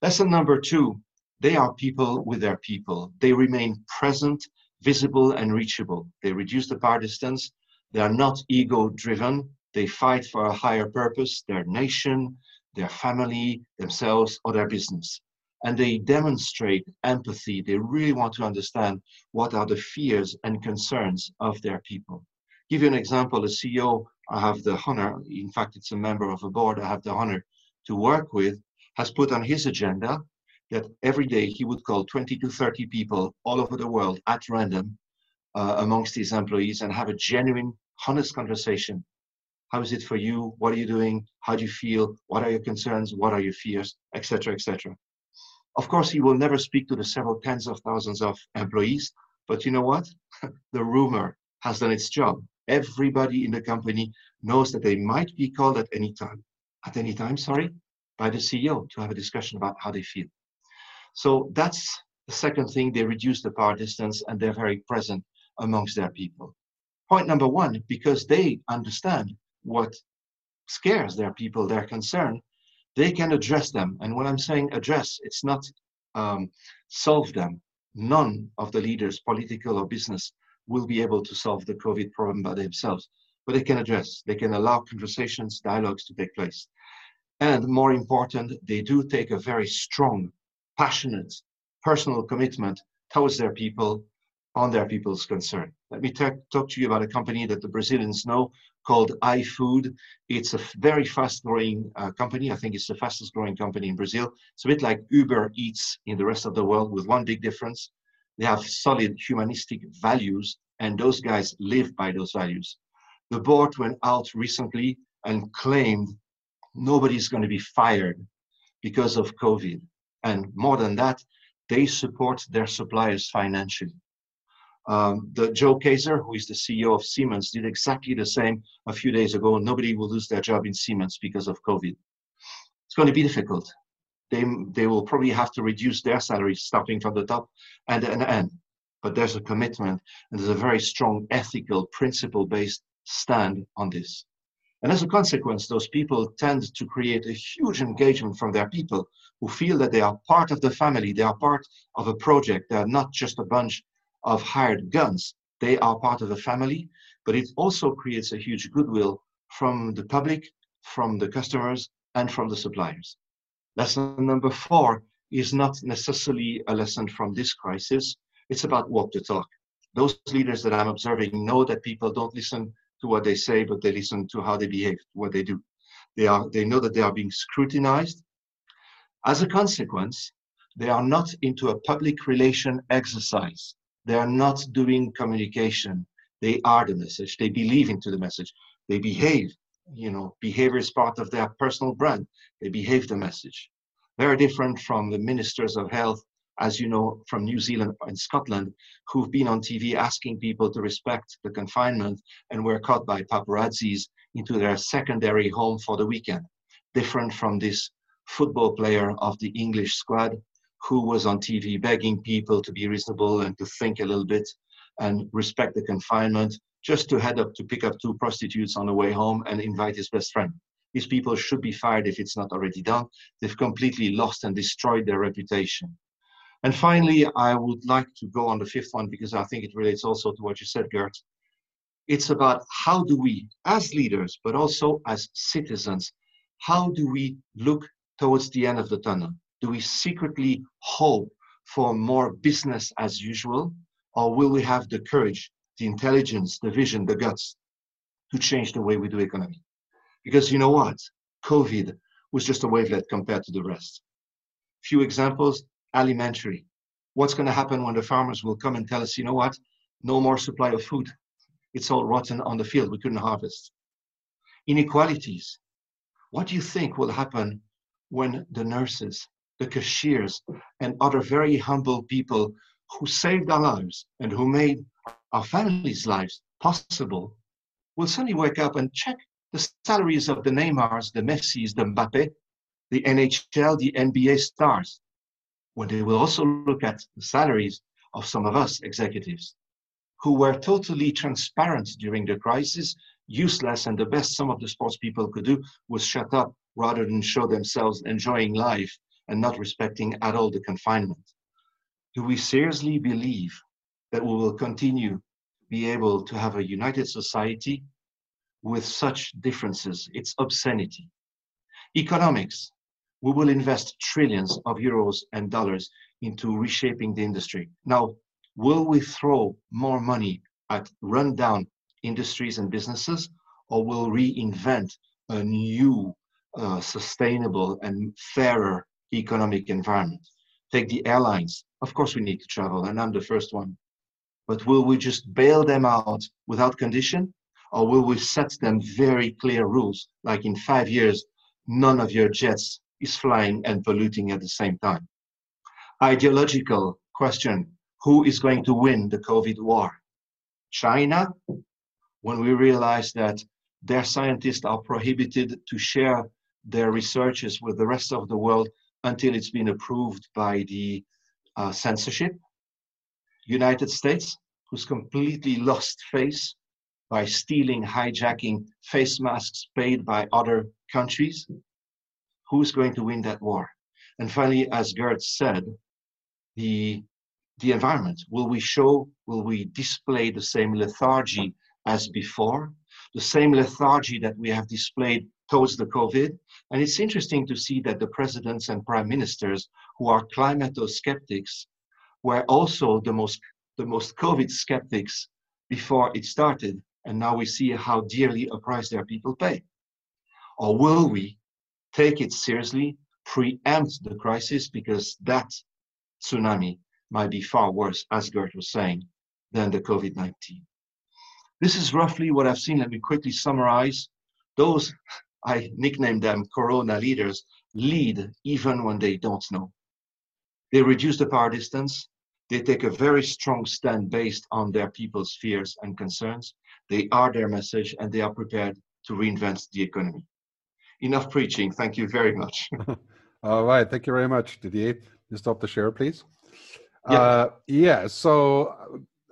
Lesson number two they are people with their people. They remain present, visible, and reachable. They reduce the power distance. They are not ego driven. They fight for a higher purpose, their nation, their family, themselves, or their business and they demonstrate empathy. They really want to understand what are the fears and concerns of their people. Give you an example, a CEO I have the honor, in fact, it's a member of a board I have the honor to work with, has put on his agenda that every day he would call 20 to 30 people all over the world at random uh, amongst his employees and have a genuine, honest conversation. How is it for you? What are you doing? How do you feel? What are your concerns? What are your fears? Etc. Etc. Of course, he will never speak to the several tens of thousands of employees, but you know what? the rumor has done its job. Everybody in the company knows that they might be called at any time, at any time, sorry, by the CEO to have a discussion about how they feel. So that's the second thing, they reduce the power distance and they're very present amongst their people. Point number one, because they understand what scares their people, their concern, they can address them. And when I'm saying address, it's not um, solve them. None of the leaders, political or business, will be able to solve the COVID problem by themselves, but they can address, they can allow conversations, dialogues to take place. And more important, they do take a very strong, passionate, personal commitment towards their people on their people's concern. Let me talk to you about a company that the Brazilians know called iFood. It's a very fast growing uh, company. I think it's the fastest growing company in Brazil. It's a bit like Uber Eats in the rest of the world with one big difference. They have solid humanistic values and those guys live by those values. The board went out recently and claimed nobody's going to be fired because of COVID. And more than that, they support their suppliers financially. Um, the Joe Kaeser, who is the CEO of Siemens, did exactly the same a few days ago. Nobody will lose their job in Siemens because of COVID. It's going to be difficult. They, they will probably have to reduce their salaries starting from the top and and end. But there's a commitment and there's a very strong ethical, principle based stand on this. And as a consequence, those people tend to create a huge engagement from their people who feel that they are part of the family, they are part of a project, they are not just a bunch of hired guns. They are part of a family, but it also creates a huge goodwill from the public, from the customers, and from the suppliers. Lesson number four is not necessarily a lesson from this crisis. It's about walk the talk. Those leaders that I'm observing know that people don't listen to what they say, but they listen to how they behave, what they do. They are they know that they are being scrutinized. As a consequence, they are not into a public relation exercise. They are not doing communication. They are the message. They believe into the message. They behave. You know, behavior is part of their personal brand. They behave the message. Very different from the ministers of health, as you know, from New Zealand and Scotland, who've been on TV asking people to respect the confinement and were caught by paparazzis into their secondary home for the weekend. Different from this football player of the English squad who was on TV begging people to be reasonable and to think a little bit and respect the confinement, just to head up to pick up two prostitutes on the way home and invite his best friend. These people should be fired if it's not already done. They've completely lost and destroyed their reputation. And finally, I would like to go on the fifth one because I think it relates also to what you said, Gerd. It's about how do we, as leaders, but also as citizens, how do we look towards the end of the tunnel? Do we secretly hope for more business as usual? Or will we have the courage, the intelligence, the vision, the guts to change the way we do economy? Because you know what? COVID was just a wavelet compared to the rest. Few examples alimentary. What's going to happen when the farmers will come and tell us, you know what? No more supply of food. It's all rotten on the field. We couldn't harvest. Inequalities. What do you think will happen when the nurses, the cashiers, and other very humble people who saved our lives and who made our families' lives possible will suddenly wake up and check the salaries of the Neymars, the Messis, the Mbappe, the NHL, the NBA stars. When they will also look at the salaries of some of us executives who were totally transparent during the crisis, useless, and the best some of the sports people could do was shut up rather than show themselves enjoying life and not respecting at all the confinement? Do we seriously believe that we will continue to be able to have a united society with such differences? It's obscenity. Economics, we will invest trillions of euros and dollars into reshaping the industry. Now, will we throw more money at rundown industries and businesses, or will reinvent a new, uh, sustainable, and fairer economic environment. Take the airlines. Of course, we need to travel, and I'm the first one. But will we just bail them out without condition? Or will we set them very clear rules, like in five years, none of your jets is flying and polluting at the same time? Ideological question who is going to win the COVID war? China, when we realize that their scientists are prohibited to share their researches with the rest of the world until it's been approved by the uh, censorship. United States, who's completely lost face by stealing, hijacking face masks paid by other countries. Who's going to win that war? And finally, as Gerd said, the, the environment. Will we show, will we display the same lethargy as before? The same lethargy that we have displayed towards the COVID. And it's interesting to see that the presidents and prime ministers who are climato-skeptics were also the most, the most COVID skeptics before it started. And now we see how dearly a price their people pay. Or will we take it seriously, preempt the crisis because that tsunami might be far worse, as Gerd was saying, than the COVID-19. This is roughly what I've seen. Let me quickly summarize. Those I nickname them Corona leaders, lead even when they don't know. They reduce the power distance. They take a very strong stand based on their people's fears and concerns. They are their message and they are prepared to reinvent the economy. Enough preaching. Thank you very much. All right. Thank you very much, Didier. You stop the share, please. Yeah. Uh, yeah. So,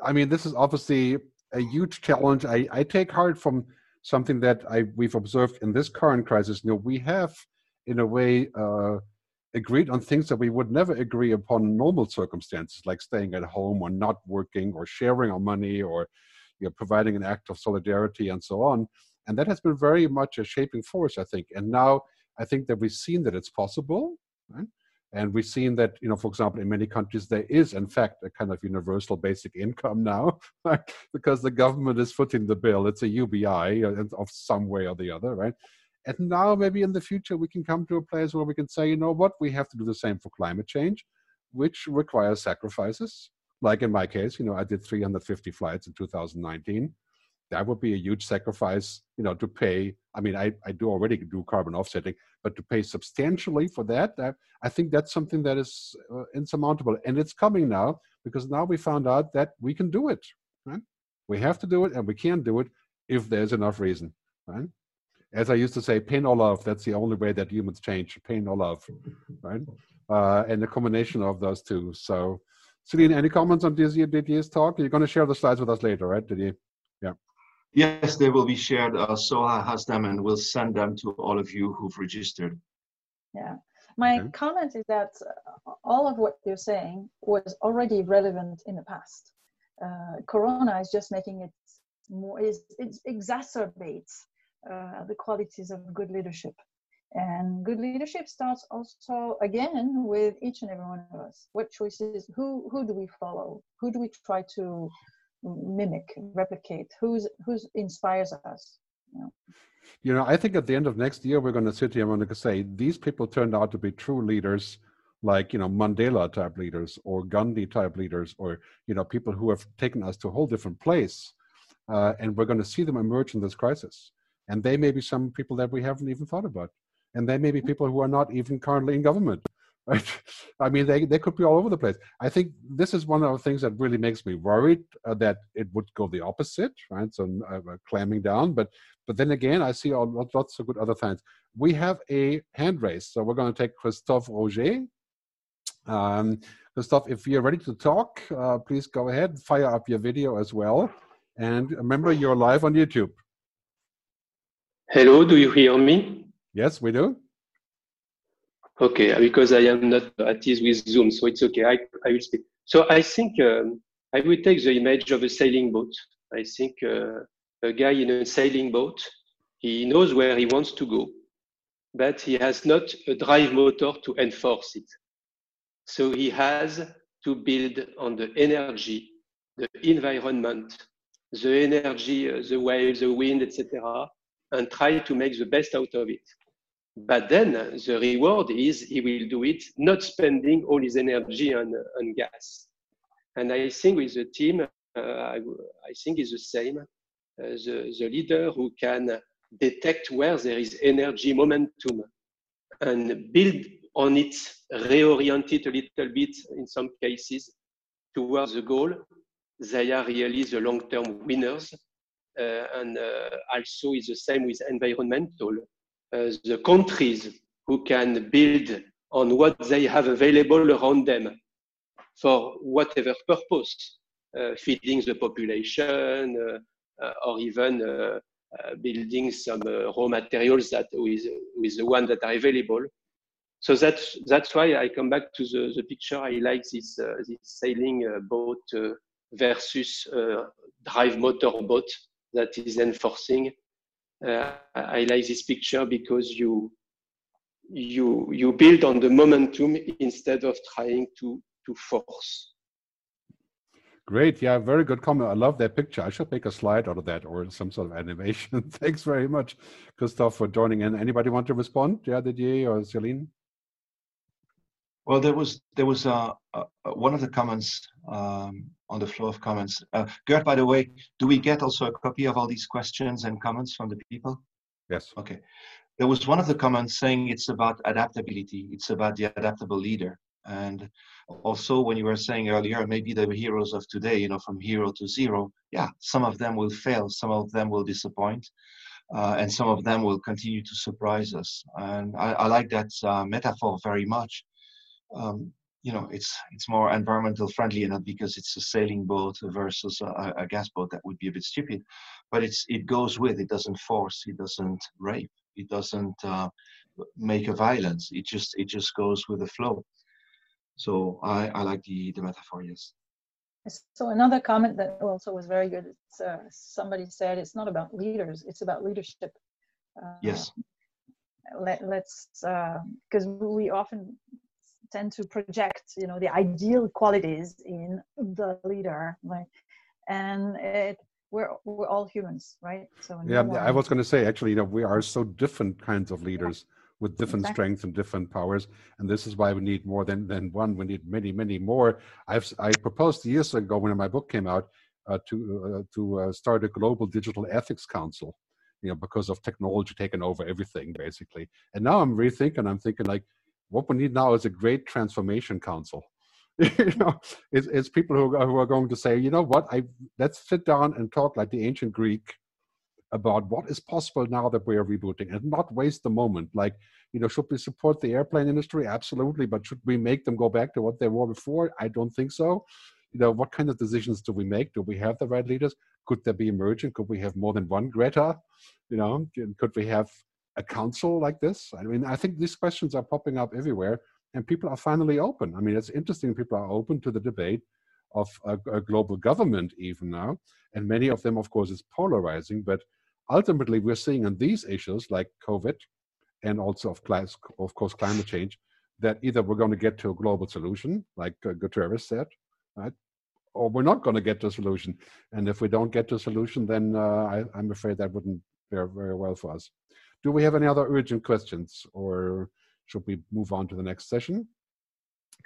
I mean, this is obviously a huge challenge. I, I take heart from something that I we've observed in this current crisis. You know, we have, in a way, uh, agreed on things that we would never agree upon normal circumstances, like staying at home or not working or sharing our money or you know, providing an act of solidarity and so on. And that has been very much a shaping force, I think. And now I think that we've seen that it's possible. Right? And we've seen that, you know, for example, in many countries, there is, in fact, a kind of universal basic income now, because the government is footing the bill. It's a UBI uh, of some way or the other, right? And now, maybe in the future, we can come to a place where we can say, you know what, we have to do the same for climate change, which requires sacrifices. Like in my case, you know, I did 350 flights in 2019 that would be a huge sacrifice, you know, to pay. I mean, I, I do already do carbon offsetting, but to pay substantially for that, that I think that's something that is uh, insurmountable. And it's coming now because now we found out that we can do it, right? We have to do it and we can do it if there's enough reason, right? As I used to say, pain or love, that's the only way that humans change, pain or love, right? Uh, and the combination of those two. So, Celine, any comments on Didier's talk? You're going to share the slides with us later, right, Didier? Yeah. Yes, they will be shared. Uh, Soha has them and will send them to all of you who've registered. Yeah. My okay. comment is that uh, all of what you're saying was already relevant in the past. Uh, corona is just making it more, is, it exacerbates uh, the qualities of good leadership. And good leadership starts also again with each and every one of us. What choices, who, who do we follow? Who do we try to mimic, replicate? Who's who's inspires us? You know? you know, I think at the end of next year we're going to sit here and we're going to say these people turned out to be true leaders, like you know Mandela type leaders or Gandhi type leaders, or you know people who have taken us to a whole different place, uh, and we're going to see them emerge in this crisis. And they may be some people that we haven't even thought about, and they may be people who are not even currently in government right? I mean, they, they could be all over the place. I think this is one of the things that really makes me worried uh, that it would go the opposite, right? So uh, uh clamming down, but but then again, I see all, lots of good other things. We have a hand raise, so we're going to take Christophe Roger. Um, Christophe, if you're ready to talk, uh, please go ahead, fire up your video as well, and remember you're live on YouTube. Hello, do you hear me? Yes, we do. Okay, because I am not at ease with Zoom, so it's okay. I, I will speak. So I think um, I will take the image of a sailing boat. I think uh, a guy in a sailing boat, he knows where he wants to go, but he has not a drive motor to enforce it. So he has to build on the energy, the environment, the energy, uh, the waves, the wind, etc., and try to make the best out of it. But then the reward is he will do it not spending all his energy on, on gas. And I think with the team, uh, I, I, think it's the same. Uh, the, the leader who can detect where there is energy momentum and build on it, reorient it a little bit in some cases towards the goal, they are really the long-term winners. Uh, and uh, also is the same with environmental. Uh, the countries who can build on what they have available around them for whatever purpose, uh, feeding the population, uh, uh or even uh, uh, building some raw materials that with, with the one that are available. So that's that's why I come back to the, the picture. I like this this sailing boat versus drive motor boat that is enforcing uh, I like this picture because you you you build on the momentum instead of trying to to force. Great, yeah, very good comment. I love that picture. I should make a slide out of that or some sort of animation. Thanks very much, Christoph, for joining in. Anybody want to respond? Yeah, Didier or Celine? Well, there was there was uh, uh, one of the comments um, on the flow of comments. Uh, Gerd, by the way, do we get also a copy of all these questions and comments from the people? Yes. Okay. There was one of the comments saying it's about adaptability. It's about the adaptable leader. And also, when you were saying earlier, maybe the heroes of today, you know, from hero to zero, yeah, some of them will fail, some of them will disappoint, uh, and some of them will continue to surprise us. And I, I like that uh, metaphor very much um, you know it's it's more environmental friendly and not because it's a sailing boat versus a, a, gas boat that would be a bit stupid. But it's it goes with it doesn't force it doesn't rape it doesn't uh, make a violence. It just it just goes with the flow. So i i like the the metaphor yes. So another comment that also was very good it's, uh, somebody said it's not about leaders it's about leadership. Uh, yes. let, us because uh, we often tend to project you know the ideal qualities in the leader right and it we're we're all humans right so yeah no i was going to say actually you know we are so different kinds of leaders yeah. with different exactly. strengths and different powers and this is why we need more than than one we need many many more i've i proposed years ago when my book came out uh, to uh, to uh, start a global digital ethics council you know because of technology taking over everything basically and now i'm rethinking i'm thinking like what we need now is a great transformation council. you know, it's, it's people who, who are going to say, you know what, I let's sit down and talk like the ancient Greek about what is possible now that we are rebooting and not waste the moment. Like, you know, should we support the airplane industry? Absolutely. But should we make them go back to what they were before? I don't think so. You know, what kind of decisions do we make? Do we have the right leaders? Could there be emerging? Could we have more than one Greta? You know, could we have a council like this? I mean, I think these questions are popping up everywhere, and people are finally open. I mean, it's interesting. People are open to the debate of a, a global government even now, and many of them, of course, is polarizing. But ultimately, we're seeing on these issues like COVID, and also of, class, of course climate change, that either we're going to get to a global solution, like Guterres said, right? Or we're not going to get to a solution. And if we don't get to a solution, then uh, I, I'm afraid that wouldn't fare very well for us. Do we have any other urgent questions or should we move on to the next session?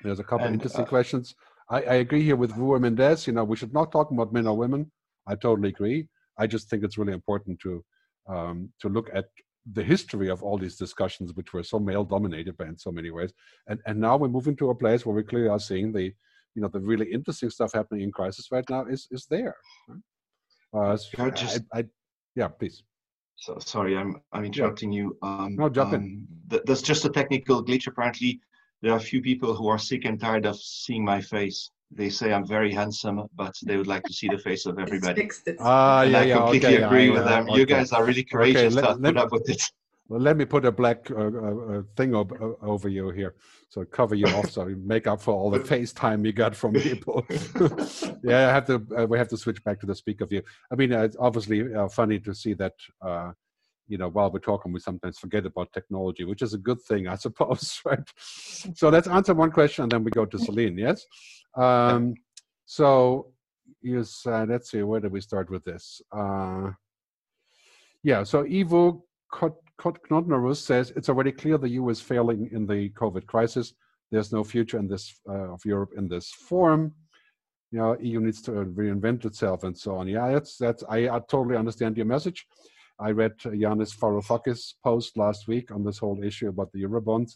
There's a couple and, interesting uh, questions. I, I, agree here with Rua Mendez. You know, we should not talk about men or women. I totally agree. I just think it's really important to um, to look at the history of all these discussions, which were so male dominated by in so many ways. And and now we're moving to a place where we clearly are seeing the you know the really interesting stuff happening in crisis right now is is there. Uh, just, I, I, yeah, please. So sorry, I'm I'm interrupting you. Um, no, jump um, in. Th- there's just a technical glitch. Apparently, there are a few people who are sick and tired of seeing my face. They say I'm very handsome, but they would like to see the face of everybody. Ah, uh, yeah, I yeah. completely okay, agree yeah, with them. Okay. You guys are really courageous okay, let, to let, put up with it. Well, let me put a black uh, uh, uh thing ob- uh, over you here, so cover you off, so you make up for all the FaceTime you got from people. yeah, I have to. Uh, we have to switch back to the speaker view. I mean, it's obviously funny to see that you know, while we're talking, we sometimes forget about technology, which is a good thing, I suppose, right? So let's answer one question and then we go to Celine, yes? Um, so, yes, uh, let's see, where do we start with this? Uh, yeah, so Ivo Knotner says it's already clear the EU is failing in the COVID crisis. There's no future in this uh, of Europe in this form. You know, EU needs to reinvent itself and so on. Yeah, that's that's. I, I totally understand your message. I read Yanis Varoufakis' post last week on this whole issue about the Eurobonds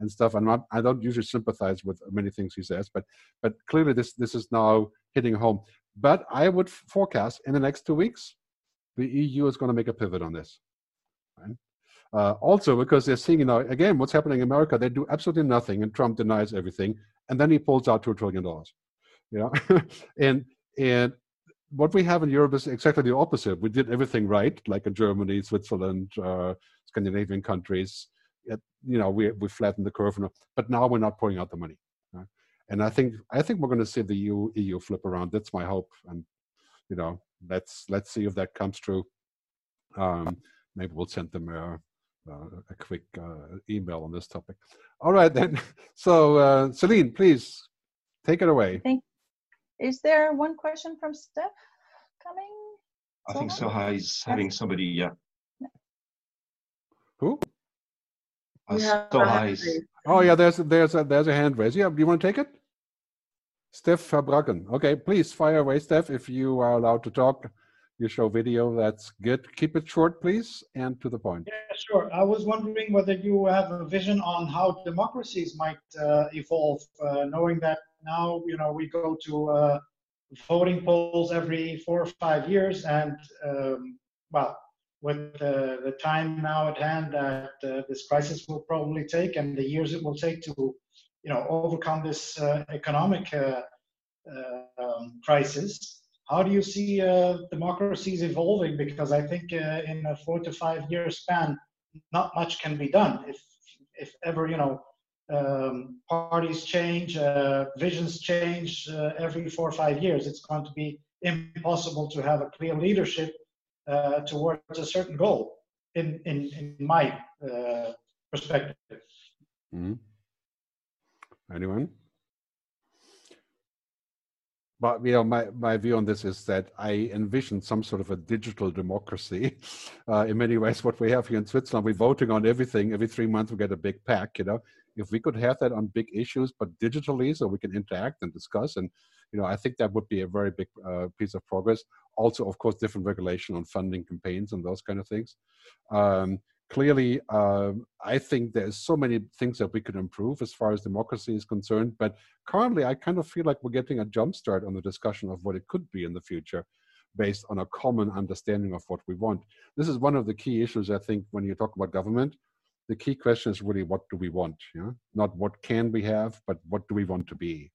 and stuff. Not, I don't usually sympathize with many things he says, but but clearly this this is now hitting home. But I would forecast in the next two weeks, the EU is going to make a pivot on this. Uh, also, because they're seeing, you know, again, what's happening in America, they do absolutely nothing, and Trump denies everything, and then he pulls out two trillion dollars. Know, and and what we have in Europe is exactly the opposite. We did everything right, like in Germany, Switzerland, uh, Scandinavian countries. It, you know, we we flattened the curve, but now we're not pouring out the money. And I think I think we're going to see the EU EU flip around. That's my hope, and you know, let's let's see if that comes true. Um, maybe we'll send them a, a quick uh, email on this topic. All right then. So uh, Celine, please take it away. Thank is there one question from Steph coming? I think Soha is having somebody, yeah. Who? Uh, Soha is. Oh yeah, there's there's a there's a hand raised. Yeah, do you want to take it? Steph Verbracken. Okay, please fire away, Steph. If you are allowed to talk, you show video. That's good. Keep it short, please, and to the point. Yeah, sure. I was wondering whether you have a vision on how democracies might uh, evolve, uh, knowing that now you know we go to uh, voting polls every four or five years, and um, well, with the, the time now at hand that uh, this crisis will probably take, and the years it will take to you know overcome this uh, economic uh, um, crisis. How do you see democracies evolving? Because I think in a four to five year span, not much can be done. If if ever you know um, parties change, uh, visions change uh, every four or five years. It's going to be impossible to have a clear leadership uh, towards a certain goal, in in, in my uh, perspective. Mm-hmm. Anyone? But you know, my, my view on this is that I envision some sort of a digital democracy. Uh, in many ways, what we have here in Switzerland, we're voting on everything. Every three months, we get a big pack. You know, if we could have that on big issues but digitally so we can interact and discuss and you know i think that would be a very big uh, piece of progress also of course different regulation on funding campaigns and those kind of things um, clearly uh, i think there's so many things that we could improve as far as democracy is concerned but currently i kind of feel like we're getting a jump start on the discussion of what it could be in the future based on a common understanding of what we want. This is one of the key issues i think when you talk about government. The key question is really what do we want yeah not what can we have but what do we want to be?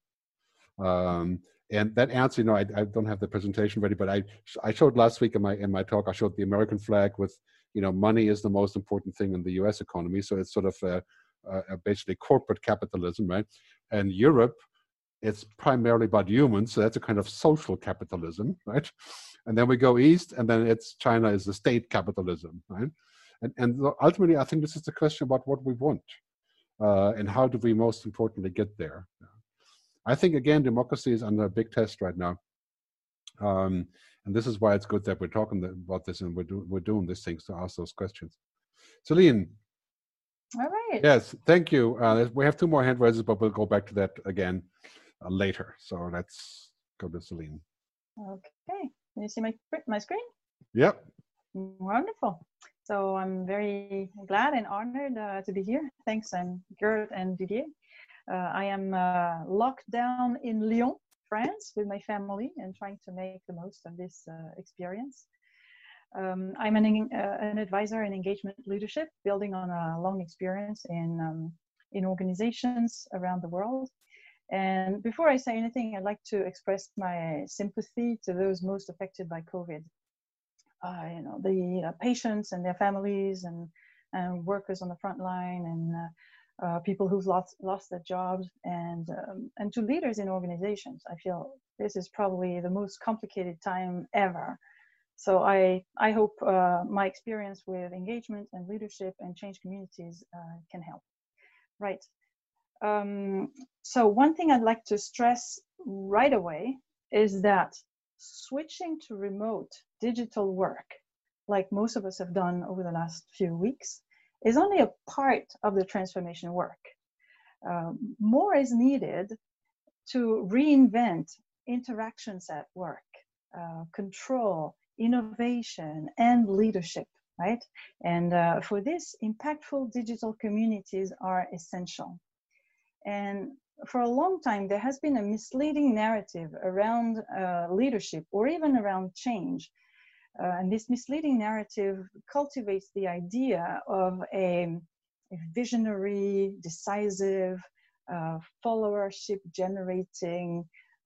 Um, and that answer you know I, I, don't have the presentation ready but i i showed last week in my in my talk i showed the american flag with you know money is the most important thing in the us economy so it's sort of a, a basically corporate capitalism right and europe it's primarily about humans so that's a kind of social capitalism right and then we go east and then it's china is the state capitalism right and, and ultimately, I think this is the question about what we want uh, and how do we most importantly get there. I think, again, democracy is under a big test right now. Um, and this is why it's good that we're talking about this and we're, do, we're doing these things to ask those questions. Celine. All right. Yes, thank you. Uh, we have two more hand raises, but we'll go back to that again uh, later. So let's go to Celine. Okay. Can you see my, my screen? Yep. Wonderful. So I'm very glad and honored uh, to be here. Thanks, and Gerd and Didier. Uh, I am uh, locked down in Lyon, France, with my family and trying to make the most of this uh, experience. Um, I'm an, uh, an advisor in engagement leadership, building on a long experience in, um, in organizations around the world. And before I say anything, I'd like to express my sympathy to those most affected by COVID uh, you know the uh, patients and their families and and workers on the front line and uh, people who've lost lost their jobs and um, and to leaders in organizations. I feel this is probably the most complicated time ever. So I I hope uh, my experience with engagement and leadership and change communities uh, can help. Right. Um, so one thing I'd like to stress right away is that switching to remote digital work, like most of us have done over the last few weeks, is only a part of the transformation work. Um, more is needed to reinvent interactions at work, uh, control, innovation, and leadership, right? And uh, for this, impactful digital communities are essential. And for a long time, there has been a misleading narrative around uh, leadership or even around change. Uh, and this misleading narrative cultivates the idea of a, a visionary, decisive, uh, followership generating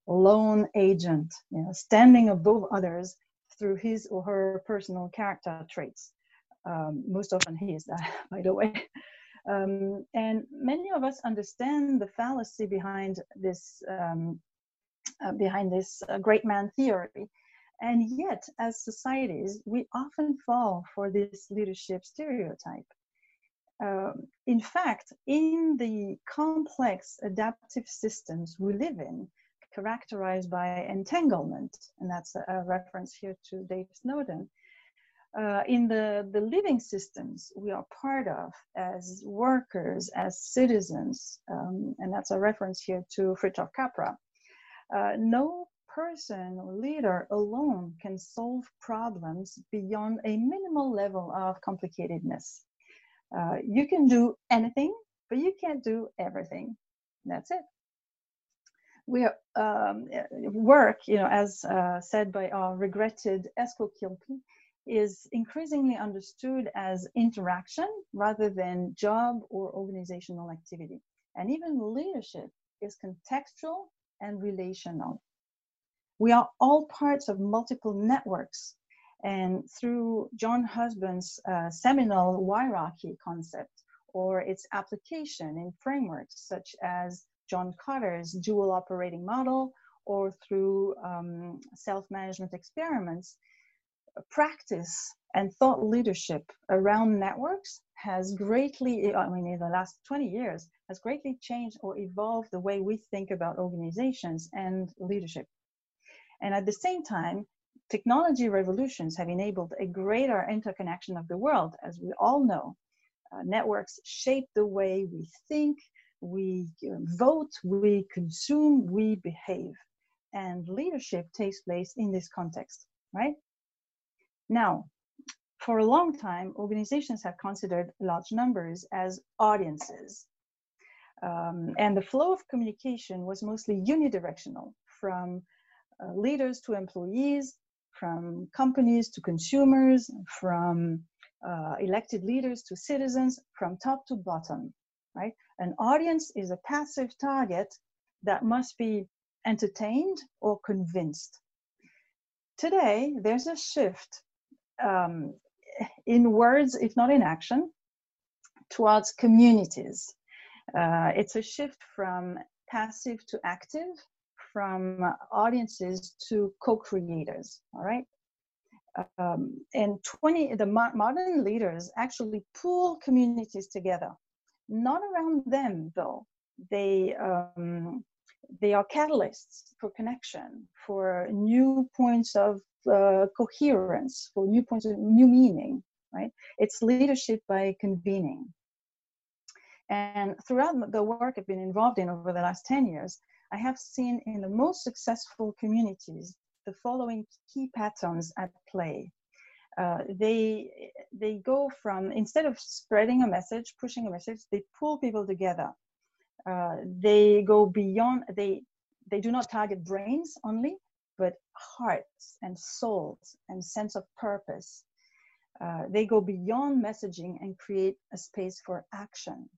lone agent, you know, standing above others through his or her personal character traits. Um, most often he is that, by the way. Um, and many of us understand the fallacy behind this um, uh, behind this uh, great man theory. And yet, as societies, we often fall for this leadership stereotype. Um, in fact, in the complex adaptive systems we live in, characterized by entanglement, and that's a, a reference here to Dave Snowden, uh, in the, the living systems we are part of as workers, as citizens, um, and that's a reference here to Fritjof Capra. Uh, no person or leader alone can solve problems beyond a minimal level of complicatedness. Uh, you can do anything, but you can't do everything. That's it. We um, work, you know, as uh, said by our regretted Esko Kilpi, is increasingly understood as interaction rather than job or organizational activity. And even leadership is contextual and relational. We are all parts of multiple networks. And through Jon Husband's uh, seminal wirearchy concept or its application in frameworks such as John Kotter's dual operating model or through um, self-management experiments, practice and thought leadership around networks has greatly, I mean, in the last 20 years, has greatly changed or evolved the way we think about organizations and leadership. And at the same time, technology revolutions have enabled a greater interconnection of the world, as we all know. Uh, networks shape the way we think, we uh, vote, we consume, we behave. And leadership takes place in this context, right? Now, for a long time, organizations have considered large numbers as audiences. Um, and the flow of communication was mostly unidirectional from uh, leaders to employees, from companies to consumers, from uh, elected leaders to citizens, from top to bottom, right? An audience is a passive target that must be entertained or convinced. Today, there's a shift um, in words, if not in action, towards communities. Uh, it's a shift from passive to active, from audiences to co-creators. All right. Um, and 20 the mo- modern leaders actually pull communities together not around them though they um, they are catalysts for connection for new points of uh, coherence, for new points of new meaning, right? It's leadership by convening. And throughout the work I've been involved in over the last 10 years, I have seen in the most successful communities the following key patterns at play. Uh, they they go from instead of spreading a message, pushing a message, they pull people together. Uh, they go beyond. They they do not target brains only, but hearts and souls and sense of purpose. Uh, they go beyond messaging and create a space for action.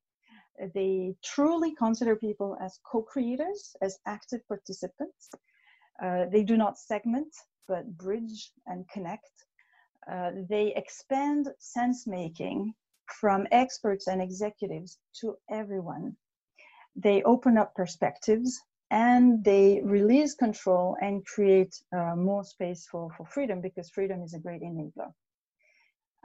They truly consider people as co creators, as active participants. Uh, they do not segment, but bridge and connect. Uh, they expand sense making from experts and executives to everyone. They open up perspectives and they release control and create uh, more space for, for freedom because freedom is a great enabler.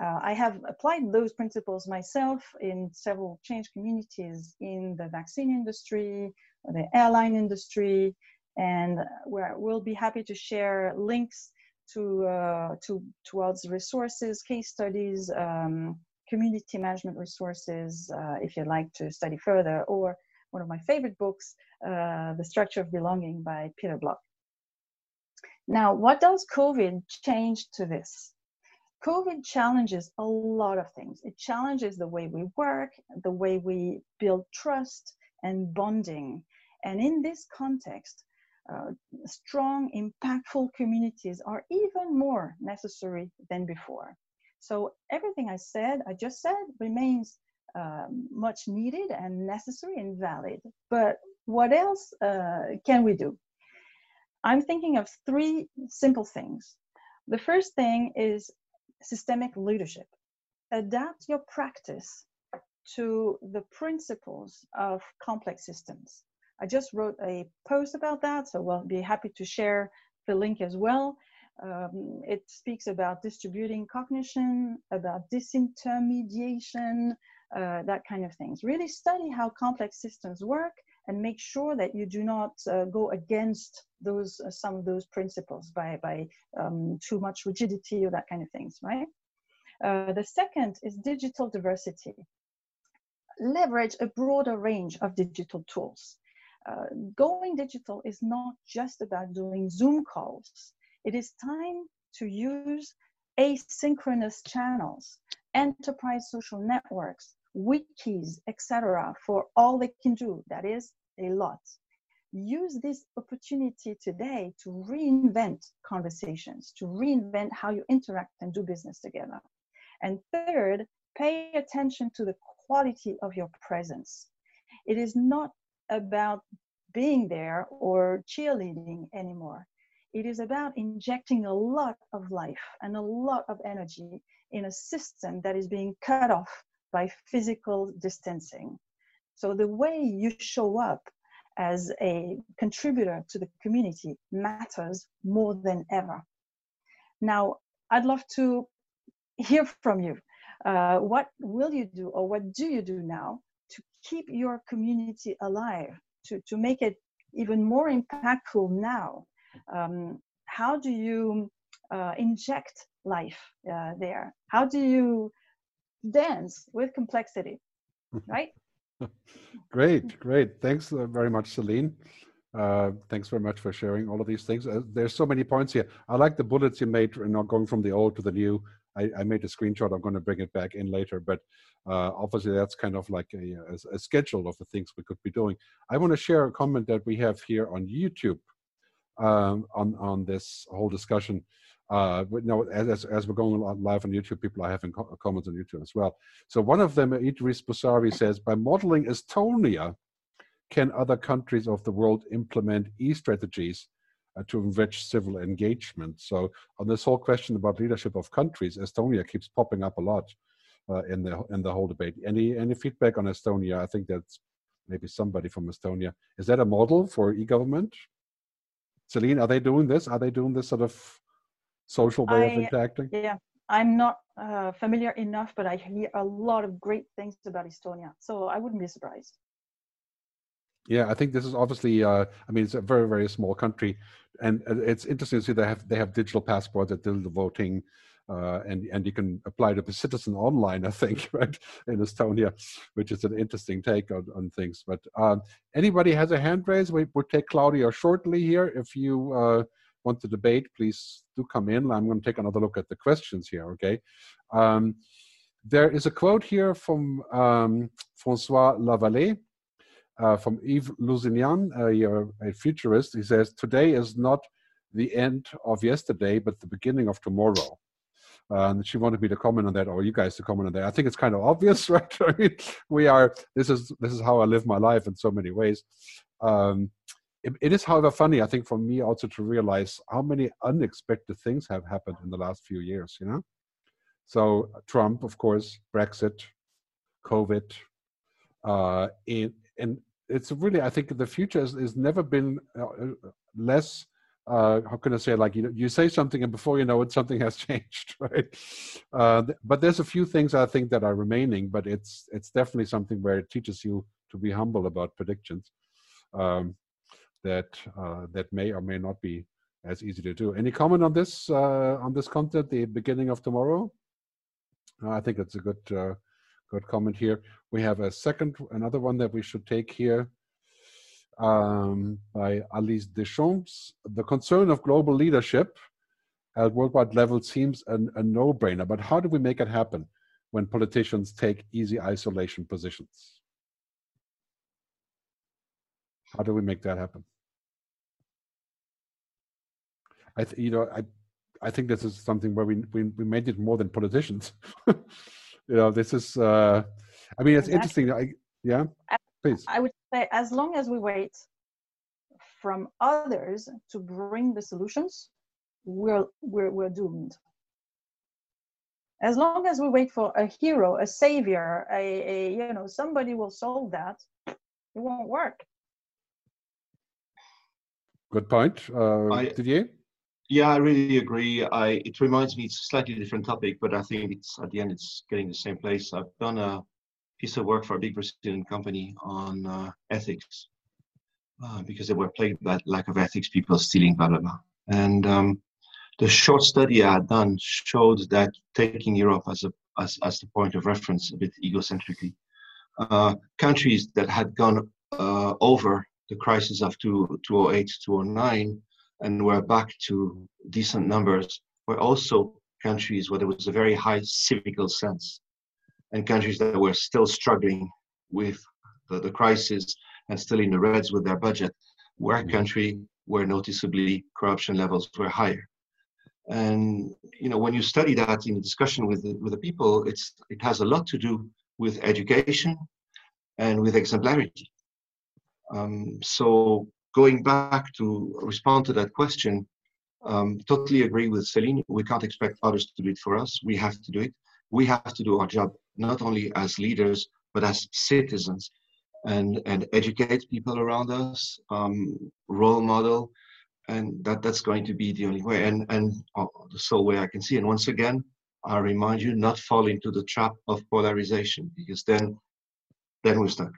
Uh, I have applied those principles myself in several change communities in the vaccine industry, the airline industry, and we'll be happy to share links to, uh, to towards resources, case studies, um, community management resources uh, if you'd like to study further, or one of my favorite books, uh, The Structure of Belonging by Peter Block. Now, what does COVID change to this? COVID challenges a lot of things. It challenges the way we work, the way we build trust and bonding. And in this context, uh, strong, impactful communities are even more necessary than before. So everything I said, I just said, remains um, much needed and necessary and valid. But what else uh, can we do? I'm thinking of three simple things. The first thing is systemic leadership. Adapt your practice to the principles of complex systems. I just wrote a post about that, so we'll be happy to share the link as well. Um, it speaks about distributing cognition, about disintermediation, uh, that kind of things. Really study how complex systems work and make sure that you do not uh, go against those uh, some of those principles by by um, too much rigidity or that kind of things, right? Uh, the second is digital diversity. Leverage a broader range of digital tools. Uh, going digital is not just about doing Zoom calls. It is time to use asynchronous channels, enterprise social networks, wikis, etc., for all they can do. That is a lot. Use this opportunity today to reinvent conversations, to reinvent how you interact and do business together. And third, pay attention to the quality of your presence. It is not about being there or cheerleading anymore. It is about injecting a lot of life and a lot of energy in a system that is being cut off by physical distancing. So the way you show up as a contributor to the community matters more than ever. Now, I'd love to hear from you. Uh, what will you do or what do you do now to keep your community alive, to, to make it even more impactful now? Um, how do you uh, inject life uh, there? How do you dance with complexity, right? great, great. Thanks uh, very much, Celine. Uh, thanks very much for sharing all of these things. Uh, there's so many points here. I like the bullets you made, you know, going from the old to the new. I, I made a screenshot. I'm going to bring it back in later, but uh, obviously that's kind of like a, a, a, schedule of the things we could be doing. I want to share a comment that we have here on YouTube um, on on this whole discussion. Uh, but no, as, as we're going live on YouTube, people are having co comments on YouTube as well. So one of them, Idris Busari says, by modeling Estonia, can other countries of the world implement e-strategies uh, to enrich civil engagement? So on this whole question about leadership of countries, Estonia keeps popping up a lot uh, in the in the whole debate. Any any feedback on Estonia? I think that's maybe somebody from Estonia. Is that a model for e-government? Celine, are they doing this? Are they doing this sort of social way I, of interacting? Yeah, I'm not uh, familiar enough, but I hear a lot of great things about Estonia, so I wouldn't be surprised. Yeah, I think this is obviously. Uh, I mean, it's a very very small country, and it's interesting to see they have they have digital passports digital voting. Uh, and and you can apply to be citizen online, I think, right in Estonia, which is an interesting take on, on things. But um, anybody has a hand raised? We will take Claudia shortly here. If you uh, want to debate, please do come in. I'm going to take another look at the questions here, okay? Um, there is a quote here from um, Francois Lavallée, uh, from Yves Lusignan, a, a futurist. He says, today is not the end of yesterday, but the beginning of tomorrow. Uh, and she wanted me to comment on that, or you guys to comment on that. I think it's kind of obvious, right? I mean, we are. This is this is how I live my life in so many ways. Um, it, it is, however, funny, I think, for me also to realize how many unexpected things have happened in the last few years, you know? So, Trump, of course, Brexit, COVID, uh, it, and it's really, I think, the future has, has never been uh, uh, less. Uh, how can I say? Like you you say something, and before you know it, something has changed, right? Uh, but there's a few things I think that are remaining, but it's it's definitely something where it teaches you to be humble about predictions. Um, that uh, that may or may not be as easy to do. Any comment on this uh, on this content, the beginning of tomorrow? I think it's a good uh, good comment here. We have a second, another one that we should take here um, by Alice Deschamps. The concern of global leadership at worldwide level seems an, a no-brainer, but how do we make it happen when politicians take easy isolation positions? How do we make that happen? I, th- you know, I, I think this is something where we we, we made it more than politicians. you know, this is. Uh, I mean, it's interesting. I, yeah, please. I would say, as long as we wait from others to bring the solutions, we're we're we're doomed. As long as we wait for a hero, a savior, a, a you know somebody will solve that, it won't work. Good point. Uh, I, Didier? Yeah, I really agree. I it reminds me it's a slightly different topic, but I think it's at the end it's getting the same place. I've done a piece of work for a big Brazilian company on uh, ethics uh, because they were plagued by lack of ethics, people stealing, blah blah blah. And um, the short study I had done showed that taking Europe as a as, as the point of reference, a bit egocentrically, uh, countries that had gone uh, over the crisis of 2008, 2009 and we're back to decent numbers, were also countries where there was a very high civical sense, and countries that were still struggling with the, the crisis and still in the reds with their budget, were a country where noticeably corruption levels were higher. And you know, when you study that in discussion with the, with the people, it's it has a lot to do with education and with exemplarity. Um, so going back to respond to that question, um, totally agree with Celine. We can't expect others to do it for us. We have to do it. We have to do our job not only as leaders but as citizens, and and educate people around us, um, role model, and that that's going to be the only way, and and uh, the sole way I can see. And once again, I remind you not fall into the trap of polarization because then then we're stuck.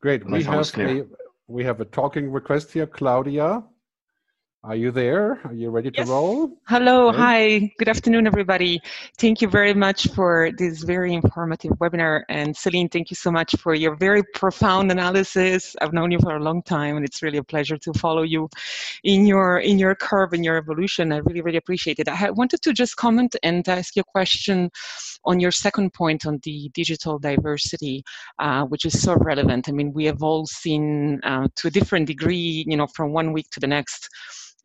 Great. We have a, we have a talking request here, Claudia. Are you there? Are you ready to yes. roll? Hello, okay. hi, good afternoon, everybody. Thank you very much for this very informative webinar. And Celine, thank you so much for your very profound analysis. I've known you for a long time, and it's really a pleasure to follow you in your in your curve and your evolution. I really, really appreciate it. I wanted to just comment and ask you a question on your second point on the digital diversity, uh, which is so relevant. I mean, we have all seen uh, to a different degree, you know, from one week to the next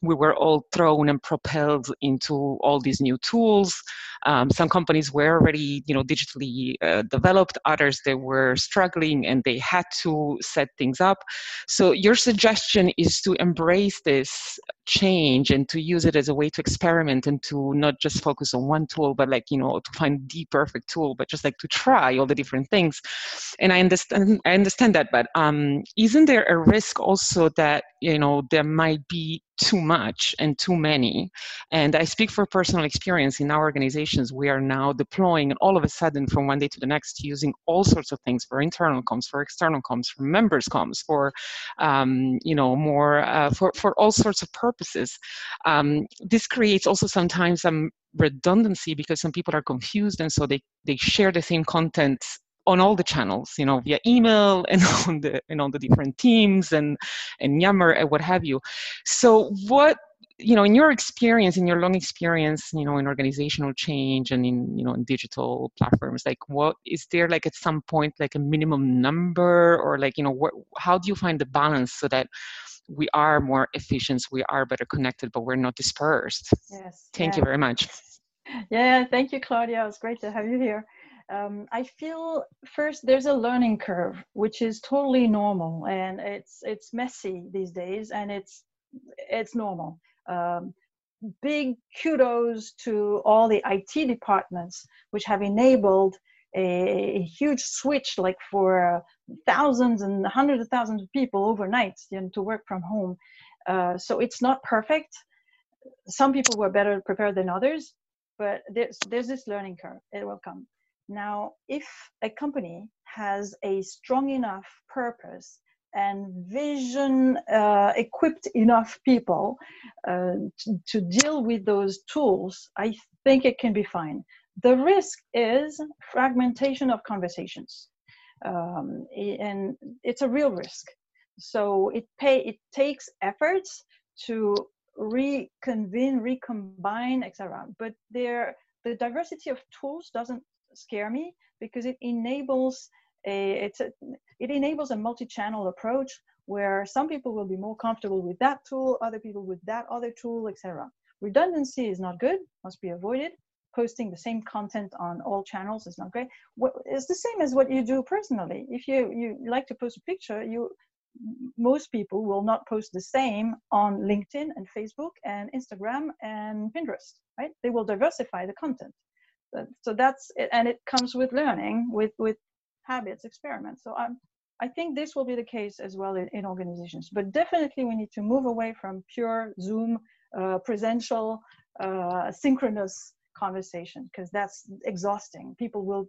we were all thrown and propelled into all these new tools. Um, some companies were already, you know, digitally uh, developed. Others they were struggling and they had to set things up. So your suggestion is to embrace this change and to use it as a way to experiment and to not just focus on one tool, but like you know, to find the perfect tool, but just like to try all the different things. And I understand, I understand that, but um, isn't there a risk also that you know there might be too much and too many. And I speak for personal experience in our organizations. We are now deploying, and all of a sudden, from one day to the next, using all sorts of things for internal comms, for external comms, for members comms, for um, you know more uh, for for all sorts of purposes. Um, this creates also sometimes some redundancy because some people are confused and so they they share the same content on all the channels, you know, via email and on the and on the different teams and and Yammer and what have you. So what you know in your experience in your long experience you know in organizational change and in you know in digital platforms like what is there like at some point like a minimum number or like you know what how do you find the balance so that we are more efficient we are better connected but we're not dispersed yes thank yeah. you very much yeah thank you claudia it's great to have you here um, I feel first there's a learning curve, which is totally normal, and it's it's messy these days, and it's it's normal. Um, big kudos to all the IT departments which have enabled a, a huge switch, like for thousands and hundreds of thousands of people overnight, you know, to work from home. Uh, so it's not perfect. Some people were better prepared than others, but there's there's this learning curve. It will come. Now, if a company has a strong enough purpose and vision uh, equipped enough people uh, to, to, deal with those tools, I think it can be fine. the risk is fragmentation of conversations, um, and it's a real risk. So it pay it takes efforts to reconvene, recombine, etc. But there, the diversity of tools doesn't scare me because it enables a, it's a, it enables a multi-channel approach where some people will be more comfortable with that tool, other people with that other tool, etc. Redundancy is not good, must be avoided. Posting the same content on all channels is not great. it's the same as what you do personally. If you, you like to post a picture, you most people will not post the same on LinkedIn and Facebook and Instagram and Pinterest, right? They will diversify the content. So that's it, and it comes with learning, with with habits, experiments. So I'm, I think this will be the case as well in, in organizations. But definitely, we need to move away from pure Zoom, uh, presential, uh, synchronous conversation because that's exhausting. People will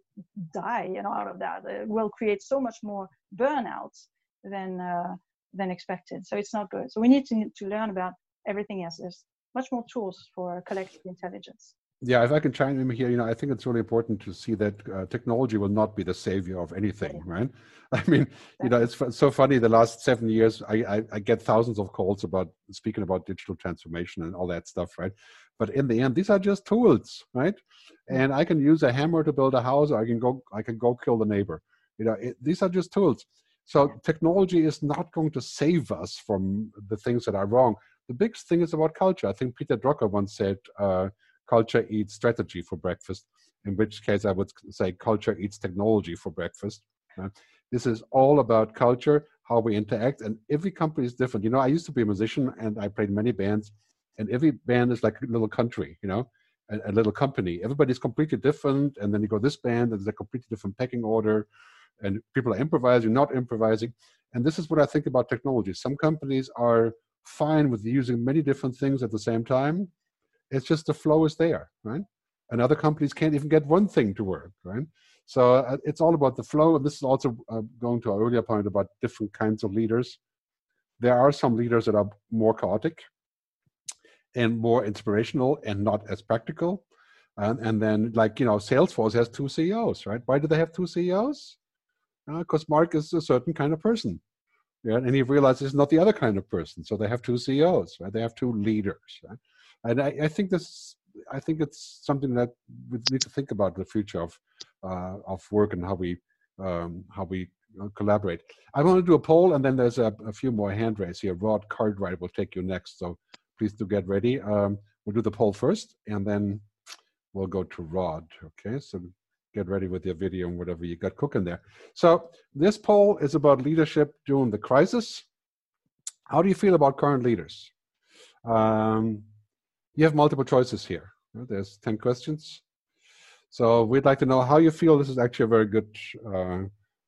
die, you know, out of that. It will create so much more burnout than uh, than expected. So it's not good. So we need to to learn about everything else. There's much more tools for collective intelligence. Yeah, if I can chime in here, you know, I think it's really important to see that uh, technology will not be the savior of anything, right? I mean, you know, it's so funny. The last seven years, I, I, I get thousands of calls about speaking about digital transformation and all that stuff, right? But in the end, these are just tools, right? And I can use a hammer to build a house, or I can go, I can go kill the neighbor. You know, it, these are just tools. So technology is not going to save us from the things that are wrong. The big thing is about culture. I think Peter Drucker once said, uh, "Culture eats strategy for breakfast." In which case, I would say culture eats technology for breakfast. Uh, this is all about culture, how we interact, and every company is different. You know, I used to be a musician and I played many bands, and every band is like a little country. You know, a, a little company. Everybody's completely different, and then you go this band, and there's a completely different pecking order and people are improvising, not improvising. And this is what I think about technology. Some companies are fine with using many different things at the same time. It's just the flow is there, right? And other companies can't even get one thing to work, right? So uh, it's all about the flow. And this is also uh, going to our earlier point about different kinds of leaders. There are some leaders that are more chaotic and more inspirational and not as practical. And, and then, like, you know, Salesforce has two CEOs, right? Why do they have two CEOs? because uh, Mark is a certain kind of person. Yeah, and he realizes he's not the other kind of person. So they have two CEOs, right? They have two leaders. Right? And I, I, think this, I think it's something that we need to think about the future of uh, of work and how we um, how we uh, collaborate. I want to do a poll, and then there's a, a few more hand raised here. Rod Cartwright will take you next, so please do get ready. Um, we'll do the poll first, and then we'll go to Rod. Okay, so get ready with your video and whatever you got cooking there. So this poll is about leadership during the crisis. How do you feel about current leaders? Um, you have multiple choices here. There's 10 questions. So we'd like to know how you feel. This is actually a very good uh,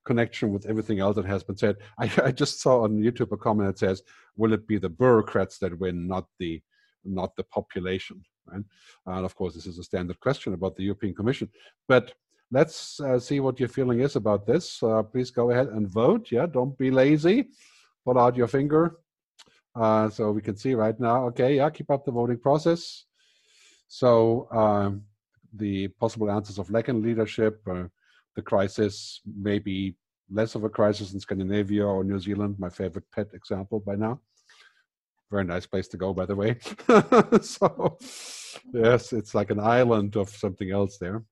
connection with everything else that has been said. I, I, just saw on YouTube a comment that says, "Will it be the bureaucrats that win, not the not the population?" Right? And of course, this is a standard question about the European Commission. But let's uh, see what your feeling is about this. Uh, please go ahead and vote. Yeah, don't be lazy. Pull out your finger. Uh, so we can see right now. Okay, yeah, keep up the voting process. So um, the possible answers of lack in leadership, uh, the crisis, maybe less of a crisis in Scandinavia or New Zealand, my favorite pet example by now. Very nice place to go, by the way. so, yes, it's like an island of something else there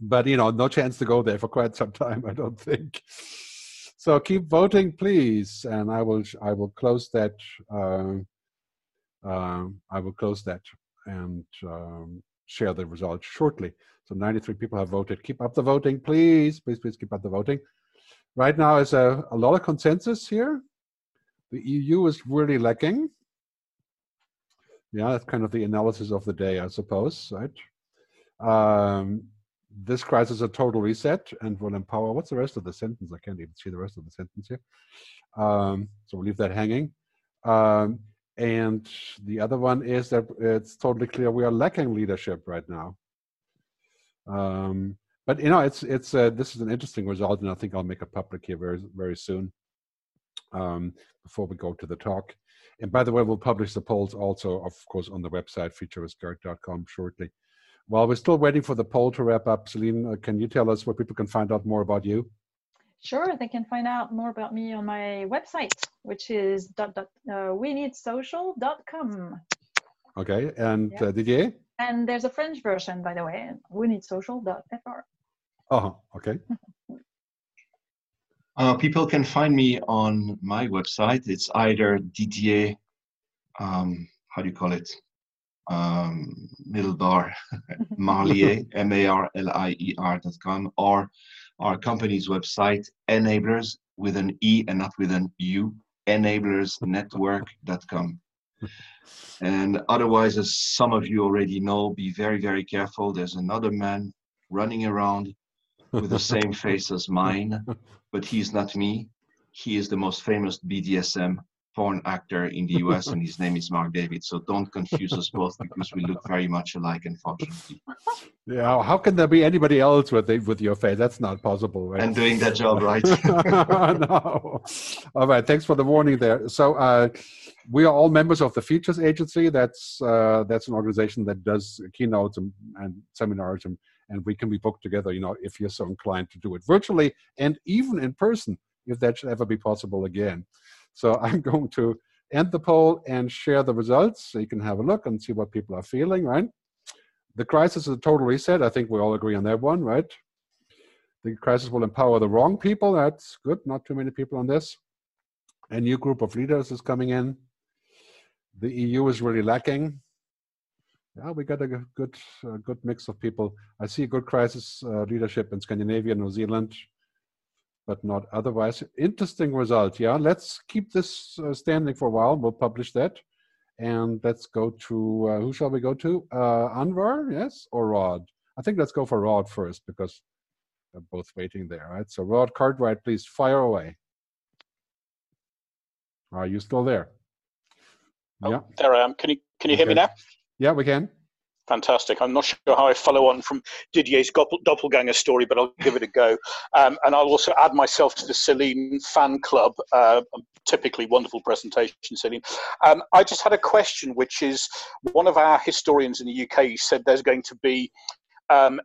but you know, no chance to go there for quite some time, I don't think. So keep voting, please, and I will I will close that. Uh, uh, I will close that and um, share the results shortly. So 93 people have voted. Keep up the voting, please. Please, please keep up the voting. Right now is a, a lot of consensus here. The EU is really lacking. Yeah, that's kind of the analysis of the day, I suppose, right? Um, this crisis a total reset and will empower. What's the rest of the sentence? I can't even see the rest of the sentence here. Um, so we'll leave that hanging. Um, and the other one is that it's totally clear we are lacking leadership right now. Um, but you know, it's it's uh, this is an interesting result, and I think I'll make it public here very very soon. Um, before we go to the talk. And by the way, we'll publish the polls also, of course, on the website futuristgerd.com shortly. While we're still waiting for the poll to wrap up, Celine, uh, can you tell us where people can find out more about you? Sure, they can find out more about me on my website, which is dot, dot, uh, weneedsocial.com. Okay, and uh, Didier? And there's a French version, by the way, weneedsocial.fr. Oh, okay. Uh, people can find me on my website. It's either Didier, um, how do you call it? Um, middle bar, Marlier, M A R L I E R.com, or our company's website, enablers with an E and not with an U, enablersnetwork.com. and otherwise, as some of you already know, be very, very careful. There's another man running around with the same face as mine, but he's not me. He is the most famous BDSM porn actor in the US, and his name is Mark David. So don't confuse us both because we look very much alike, unfortunately. Yeah, how can there be anybody else with with your face? That's not possible, right? And doing that job right. no. All right. Thanks for the warning there. So uh, we are all members of the Futures Agency. That's uh, that's an organization that does keynotes and, and seminars, and, and we can be booked together. You know, if you're so inclined to do it virtually and even in person, if that should ever be possible again. So I'm going to end the poll and share the results so you can have a look and see what people are feeling, right? The crisis is a total reset. I think we all agree on that one, right? The crisis will empower the wrong people. That's good. Not too many people on this. A new group of leaders is coming in. The EU is really lacking. Yeah, we got a good, a good mix of people. I see a good crisis uh, leadership in Scandinavia, New Zealand, but not otherwise. Interesting result. Yeah, let's keep this uh, standing for a while. We'll publish that. And let's go to, uh, who shall we go to? Uh, Anwar, yes, or Rod? I think let's go for Rod first because they're both waiting there, right? So Rod Cartwright, please fire away. Are you still there? Oh, yeah. There I am. Can you, can you okay. hear me now? Yeah, we can. Fantastic. I'm not sure how I follow on from Didier's doppelganger story, but I'll give it a go. Um, and I'll also add myself to the Celine fan club. Uh, typically wonderful presentation, Celine. Um, I just had a question, which is one of our historians in the UK said there's going to be um,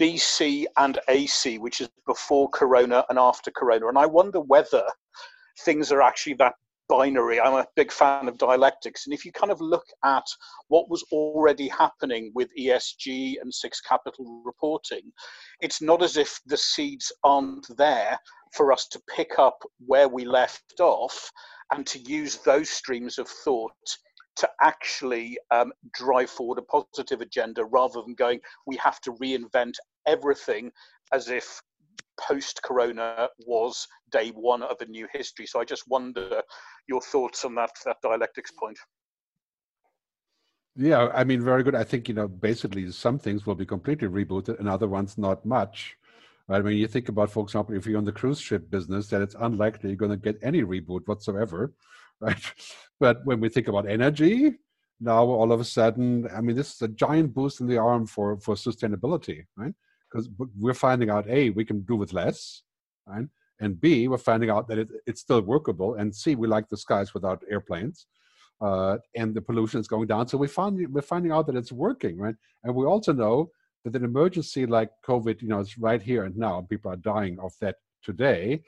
BC and AC, which is before Corona and after Corona. And I wonder whether things are actually that binary. I'm a big fan of dialectics. And if you kind of look at what was already happening with ESG and six capital reporting, it's not as if the seeds aren't there for us to pick up where we left off and to use those streams of thought to actually um, drive forward a positive agenda rather than going, we have to reinvent everything as if post corona was day one of a new history. So I just wonder your thoughts on that, that dialectics point. Yeah, I mean, very good. I think, you know, basically some things will be completely rebooted and other ones not much. I mean, you think about, for example, if you're in the cruise ship business, that it's unlikely you're going to get any reboot whatsoever, right? But when we think about energy, now all of a sudden, I mean, this is a giant boost in the arm for for sustainability, right? Because we're finding out a we can do with less right? And b we're finding out that it, it's still workable and c we like the skies without airplanes uh, and the pollution is going down. So we find we're finding out that it's working right? And we also know that an emergency like covid you know is right here and now people are dying of that today.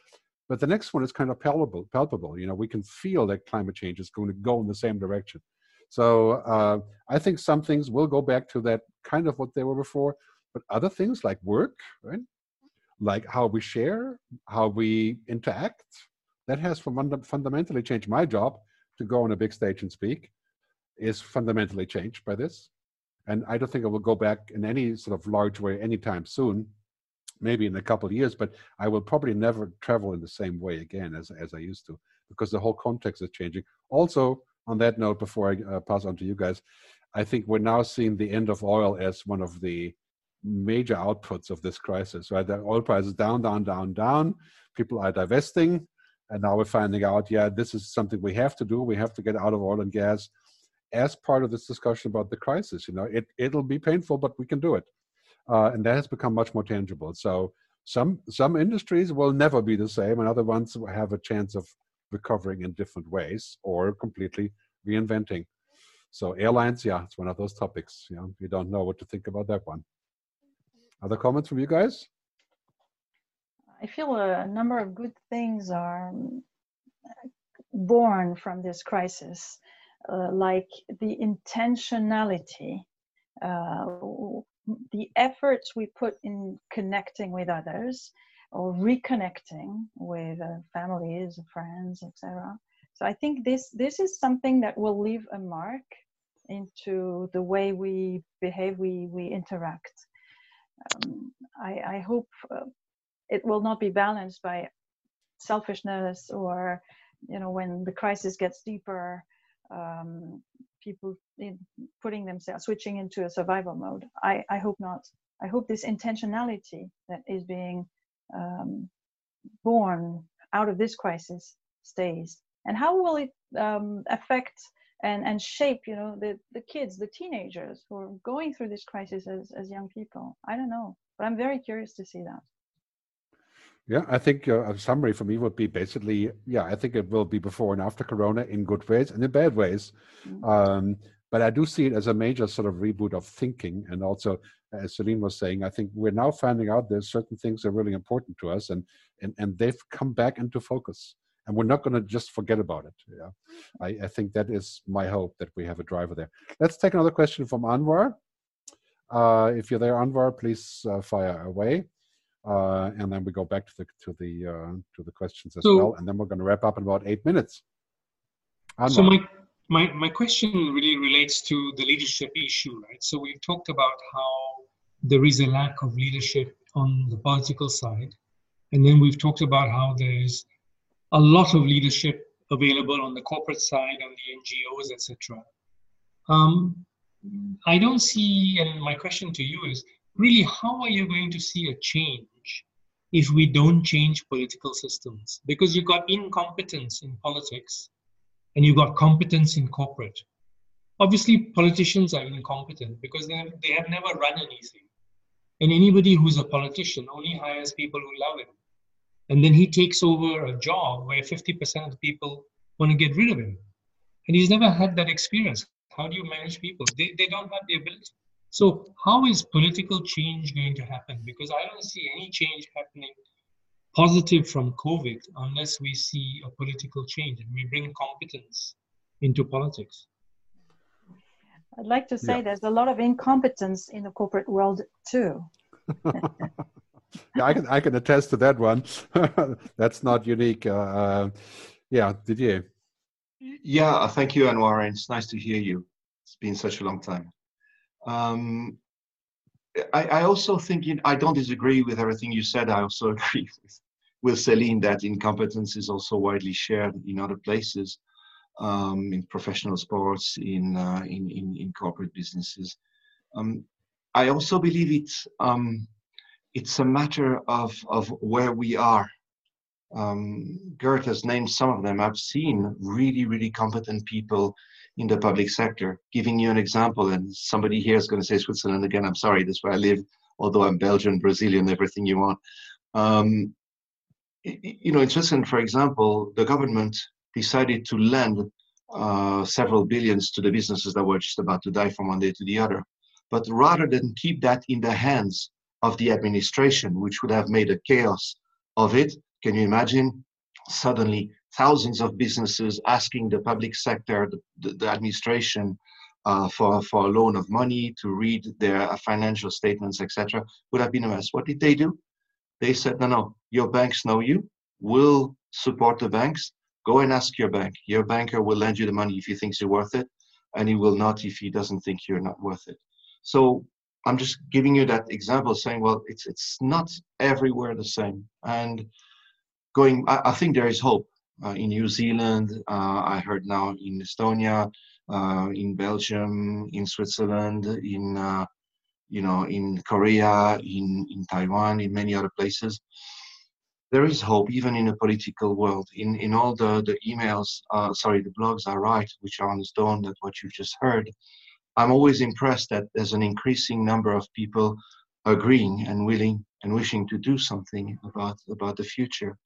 But the next one is kind of palpable palpable you know we can feel that climate change is going to go in the same direction. So uh, i think some things will go back to that kind of what they were before but other things like work, right? Like how we share, how we interact, that has fundamentally changed my job to go on a big stage and speak is fundamentally changed by this. And I don't think I will go back in any sort of large way anytime soon, maybe in a couple of years, but I will probably never travel in the same way again as, as I used to because the whole context is changing. Also, on that note, before I uh, pass on to you guys, I think we're now seeing the end of oil as one of the major outputs of this crisis, right? The oil price is down, down, down, down. People are divesting. And now we're finding out, yeah, this is something we have to do. We have to get out of oil and gas as part of this discussion about the crisis. You know, it, it'll be painful, but we can do it. Uh, and that has become much more tangible. So some some industries will never be the same, and other ones have a chance of recovering in different ways or completely reinventing. So airlines, yeah, it's one of those topics. You know, you don't know what to think about that one. Other comments from you guys? I feel a number of good things are born from this crisis, uh, like the intentionality, uh, the efforts we put in connecting with others or reconnecting with uh, families, friends, etc. So I think this this is something that will leave a mark into the way we behave, we we interact. Um, I, I hope uh, it will not be balanced by selfishness or you know when the crisis gets deeper um, people in putting themselves switching into a survival mode. I, I hope not. I hope this intentionality that is being um, born out of this crisis stays. And how will it um, affect and, and shape you know the, the kids the teenagers who are going through this crisis as, as young people i don't know but i'm very curious to see that yeah, I think uh, a summary for me would be basically, yeah, I think it will be before and after Corona in good ways and in bad ways. Mm-hmm. Um, but I do see it as a major sort of reboot of thinking. And also, as Celine was saying, I think we're now finding out there's certain things that are really important to us and, and, and they've come back into focus. And we're not going to just forget about it. Yeah, I, I think that is my hope that we have a driver there. Let's take another question from Anwar. Uh, if you're there, Anwar, please uh, fire away uh, and then we go back to the to the uh, to the questions as so, well, and then we're going to wrap up in about eight minutes. So my my my question really relates to the leadership issue, right? So we've talked about how there is a lack of leadership on the political side, and then we've talked about how there's a lot of leadership available on the corporate side, on the NGOs, etc. Um, I don't see, and my question to you is really, how are you going to see a change if we don't change political systems? Because you've got incompetence in politics and you've got competence in corporate. Obviously politicians are incompetent because they have, they have never run anything. And anybody who's a politician only hires people who love him and then he takes over a job where 50% of the people want to get rid of him and he's never had that experience how do you manage people they, they don't have the ability so, how is political change going to happen? Because I don't see any change happening positive from COVID unless we see a political change and we bring competence into politics. I'd like to say yeah. there's a lot of incompetence in the corporate world too. yeah, I can I can attest to that one. That's not unique. Uh, uh, yeah, Didier? Yeah, thank you, Anwar. It's nice to hear you. It's been such a long time. Um, I, I, also think you know, I don't disagree with everything you said. I also agree with, with Celine that incompetence is also widely shared in other places, um, in professional sports, in, uh, in, in, in corporate businesses. Um, I also believe it's um, it's a matter of of where we are. Um, Gerd has named some of them. I've seen really really competent people in the public sector. Giving you an example, and somebody here is going to say Switzerland again. I'm sorry, that's where I live, although I'm Belgian, Brazilian, everything you want. Um, you know, in Switzerland, for example, the government decided to lend uh, several billions to the businesses that were just about to die from one day to the other. But rather than keep that in the hands of the administration, which would have made a chaos of it, can you imagine? Suddenly, thousands of businesses asking the public sector, the, the, administration, uh, for, for a loan of money to read their financial statements, etc., would have been a mess. What did they do? They said, no, no, your banks know you. We'll support the banks. Go and ask your bank. Your banker will lend you the money if he thinks you're worth it, and he will not if he doesn't think you're not worth it. So I'm just giving you that example, saying, well, it's it's not everywhere the same. And going, I, I think there is hope. Uh, in New Zealand, uh, I heard now in Estonia, uh, in Belgium, in Switzerland, in you know, in Korea, in, in Taiwan, in many other places. There is hope, even in the political world. In in all the the emails, uh, sorry, the blogs I write, which are on the stone, that what you've just heard, I'm always impressed that there's an increasing number of people agreeing and willing and wishing to do something about about the future.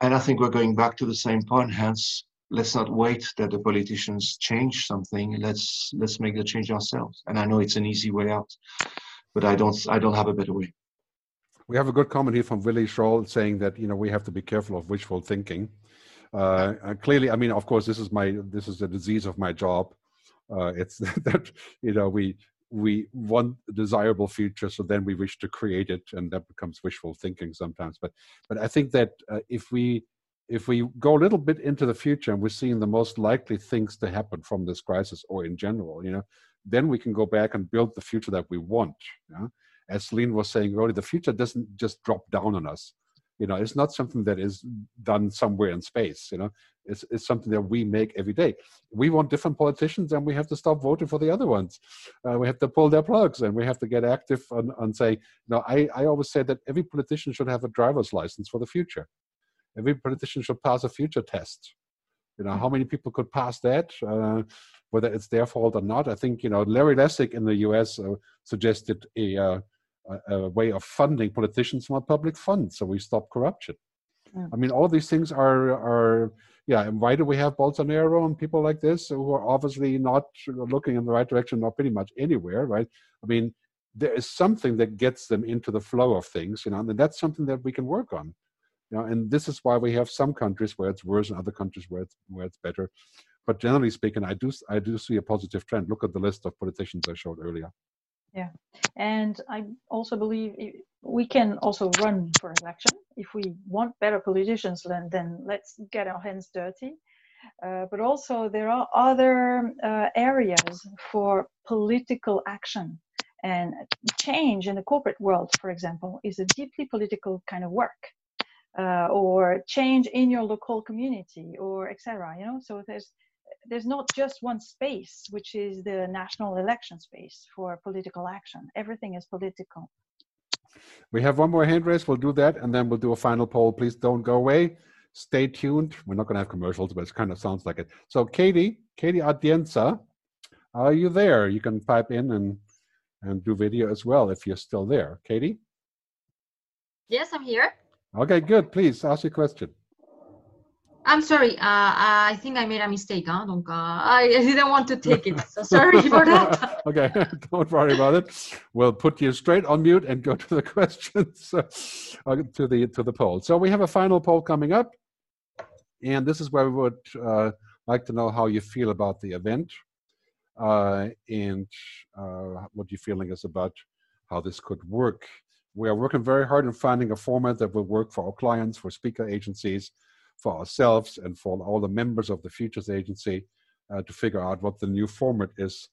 And I think we're going back to the same point, hence let's not wait that the politicians change something. Let's let's make the change ourselves. And I know it's an easy way out, but I don't I don't have a better way. We have a good comment here from Willie Schroll saying that you know we have to be careful of wishful thinking. Uh, clearly, I mean, of course, this is my this is the disease of my job. Uh, it's that you know we we want desirable future, so then we wish to create it, and that becomes wishful thinking sometimes. But but I think that uh, if we if we go a little bit into the future and we're seeing the most likely things to happen from this crisis or in general, you know, then we can go back and build the future that we want. Know? As Celine was saying earlier, the future doesn't just drop down on us you know it's not something that is done somewhere in space you know. It's, it's something that we make every day. We want different politicians and we have to stop voting for the other ones. Uh, we have to pull their plugs and we have to get active and, and say no I, I always say that every politician should have a driver's license for the future. Every politician should pass a future test. You know how many people could pass that? Uh, whether it's their fault or not i think you know larry lessig in the us uh, suggested a uh, a, a, way of funding politicians from a public fund so we stop corruption. Yeah. i mean all these things are are yeah and why do we have bolsonaro and people like this who are obviously not looking in the right direction not pretty much anywhere right? I mean there is something that gets them into the flow of things you know and that's something that we can work on. You know and this is why we have some countries where it's worse and other countries where it's where it's better. But generally speaking i do i do see a positive trend. Look at the list of politicians i showed earlier yeah, and I also believe we can also run for election if we want better politicians. Then, then let's get our hands dirty. Uh, but also there are other uh, areas for political action and change in the corporate world, for example, is a deeply political kind of work. Uh, or change in your local community or etc you know so there's there's not just one space, which is the national election space for political action. Everything is political. We have one more hand raise. We'll do that, and then we'll do a final poll. Please don't go away. Stay tuned. We're not going to have commercials, but it kind of sounds like it. So, Katie, Katie Atienza, are you there? You can pipe in and and do video as well if you're still there. Katie? Yes, I'm here. Okay, good. Please ask your question. I'm sorry. Uh, I think I made a mistake. Huh? Donc, uh, I didn't want to take it. So sorry for that. okay, don't worry about it. We'll put you straight on mute and go to the questions uh, to the to the poll. So we have a final poll coming up, and this is where we would uh, like to know how you feel about the event, uh, and uh, what your feeling is about how this could work. We are working very hard in finding a format that will work for our clients, for speaker agencies for ourselves and for all the members of the Futures Agency uh, to figure out what the new format is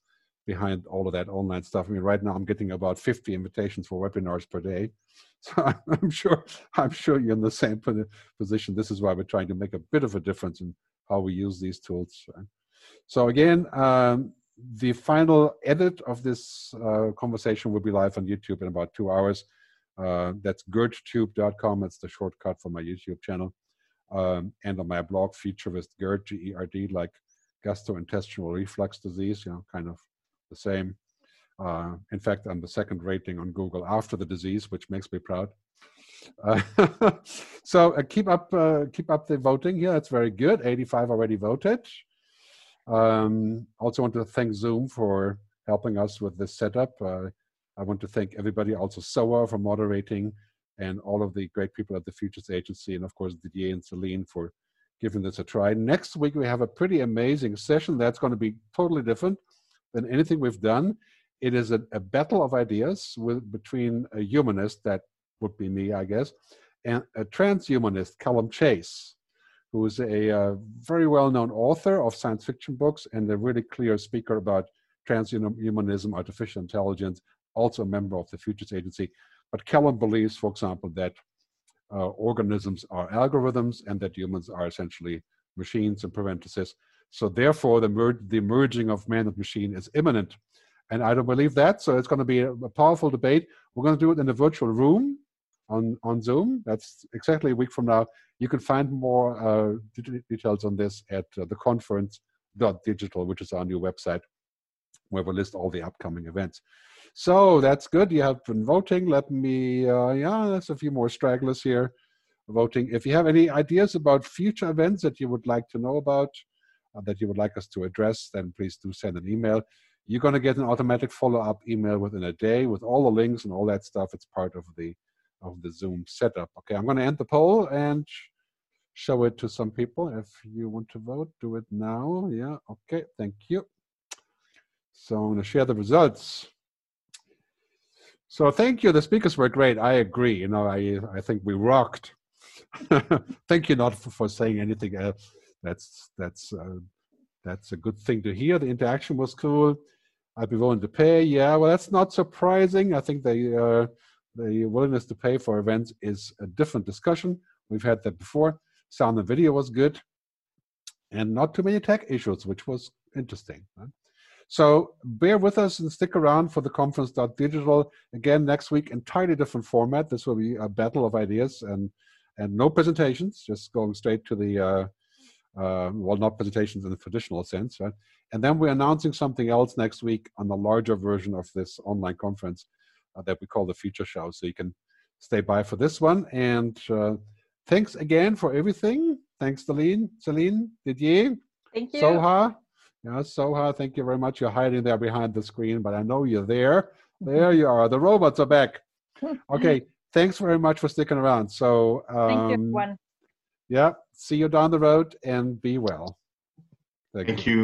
behind all of that online stuff. I mean, right now I'm getting about 50 invitations for webinars per day. So I'm sure I'm sure you're in the same position. This is why we're trying to make a bit of a difference in how we use these tools. So again, um, the final edit of this uh, conversation will be live on YouTube in about two hours. Uh, that's gerdtube.com. It's the shortcut for my YouTube channel um, and on my blog feature with GERD, G-E-R-D, like gastrointestinal reflux disease, you know, kind of the same. Uh, in fact, I'm the second rating on Google after the disease, which makes me proud. Uh, so uh, keep up, uh, keep up the voting here. That's very good. 85 already voted. Um, also want to thank Zoom for helping us with this setup. Uh, I want to thank everybody, also SOA for moderating and all of the great people at the Futures Agency, and of course Didier and Celine for giving this a try. Next week we have a pretty amazing session that's going to be totally different than anything we've done. It is a, a battle of ideas with between a humanist, that would be me, I guess, and a transhumanist, Calum Chace, who is a uh, very well-known author of science fiction books and a really clear speaker about transhumanism, artificial intelligence, also a member of the Futures Agency. But Calum believes, for example, that uh, organisms are algorithms and that humans are essentially machines and parentheses. So therefore, the, mer the merging of man and machine is imminent. And I don't believe that. So it's going to be a, a powerful debate. We're going to do it in a virtual room on, on Zoom. That's exactly a week from now. You can find more uh, details on this at uh, the which is our new website, where we list all the upcoming events. So that's good. You have been voting. Let me, uh, yeah, there's a few more stragglers here voting. If you have any ideas about future events that you would like to know about, uh, that you would like us to address, then please do send an email. You're going to get an automatic follow-up email within a day with all the links and all that stuff. It's part of the of the Zoom setup. Okay, I'm going to end the poll and show it to some people. If you want to vote, do it now. Yeah, okay, thank you. So I'm going to share the results. So thank you. The speakers were great. I agree. You know, I I think we rocked. thank you not for, for saying anything else. That's that's uh, that's a good thing to hear. The interaction was cool. I'd be willing to pay. Yeah, well, that's not surprising. I think the uh, the willingness to pay for events is a different discussion. We've had that before. Sound and video was good, and not too many tech issues, which was interesting. Right? So bear with us and stick around for the conference.digital. Again, next week, entirely different format. This will be a battle of ideas and and no presentations, just going straight to the uh, uh, well, not presentations in the traditional sense, right? And then we're announcing something else next week on the larger version of this online conference uh, that we call the Future Show. So you can stay by for this one. And uh, thanks again for everything. Thanks, Celine. Celine, Didier. Thank you. Soha. Yeah, Soha, thank you very much. You're hiding there behind the screen, but I know you're there. There you are. The robots are back. Okay. thanks very much for sticking around. So, um, thank you, everyone. Yeah. See you down the road and be well. Thank, Thank you. you.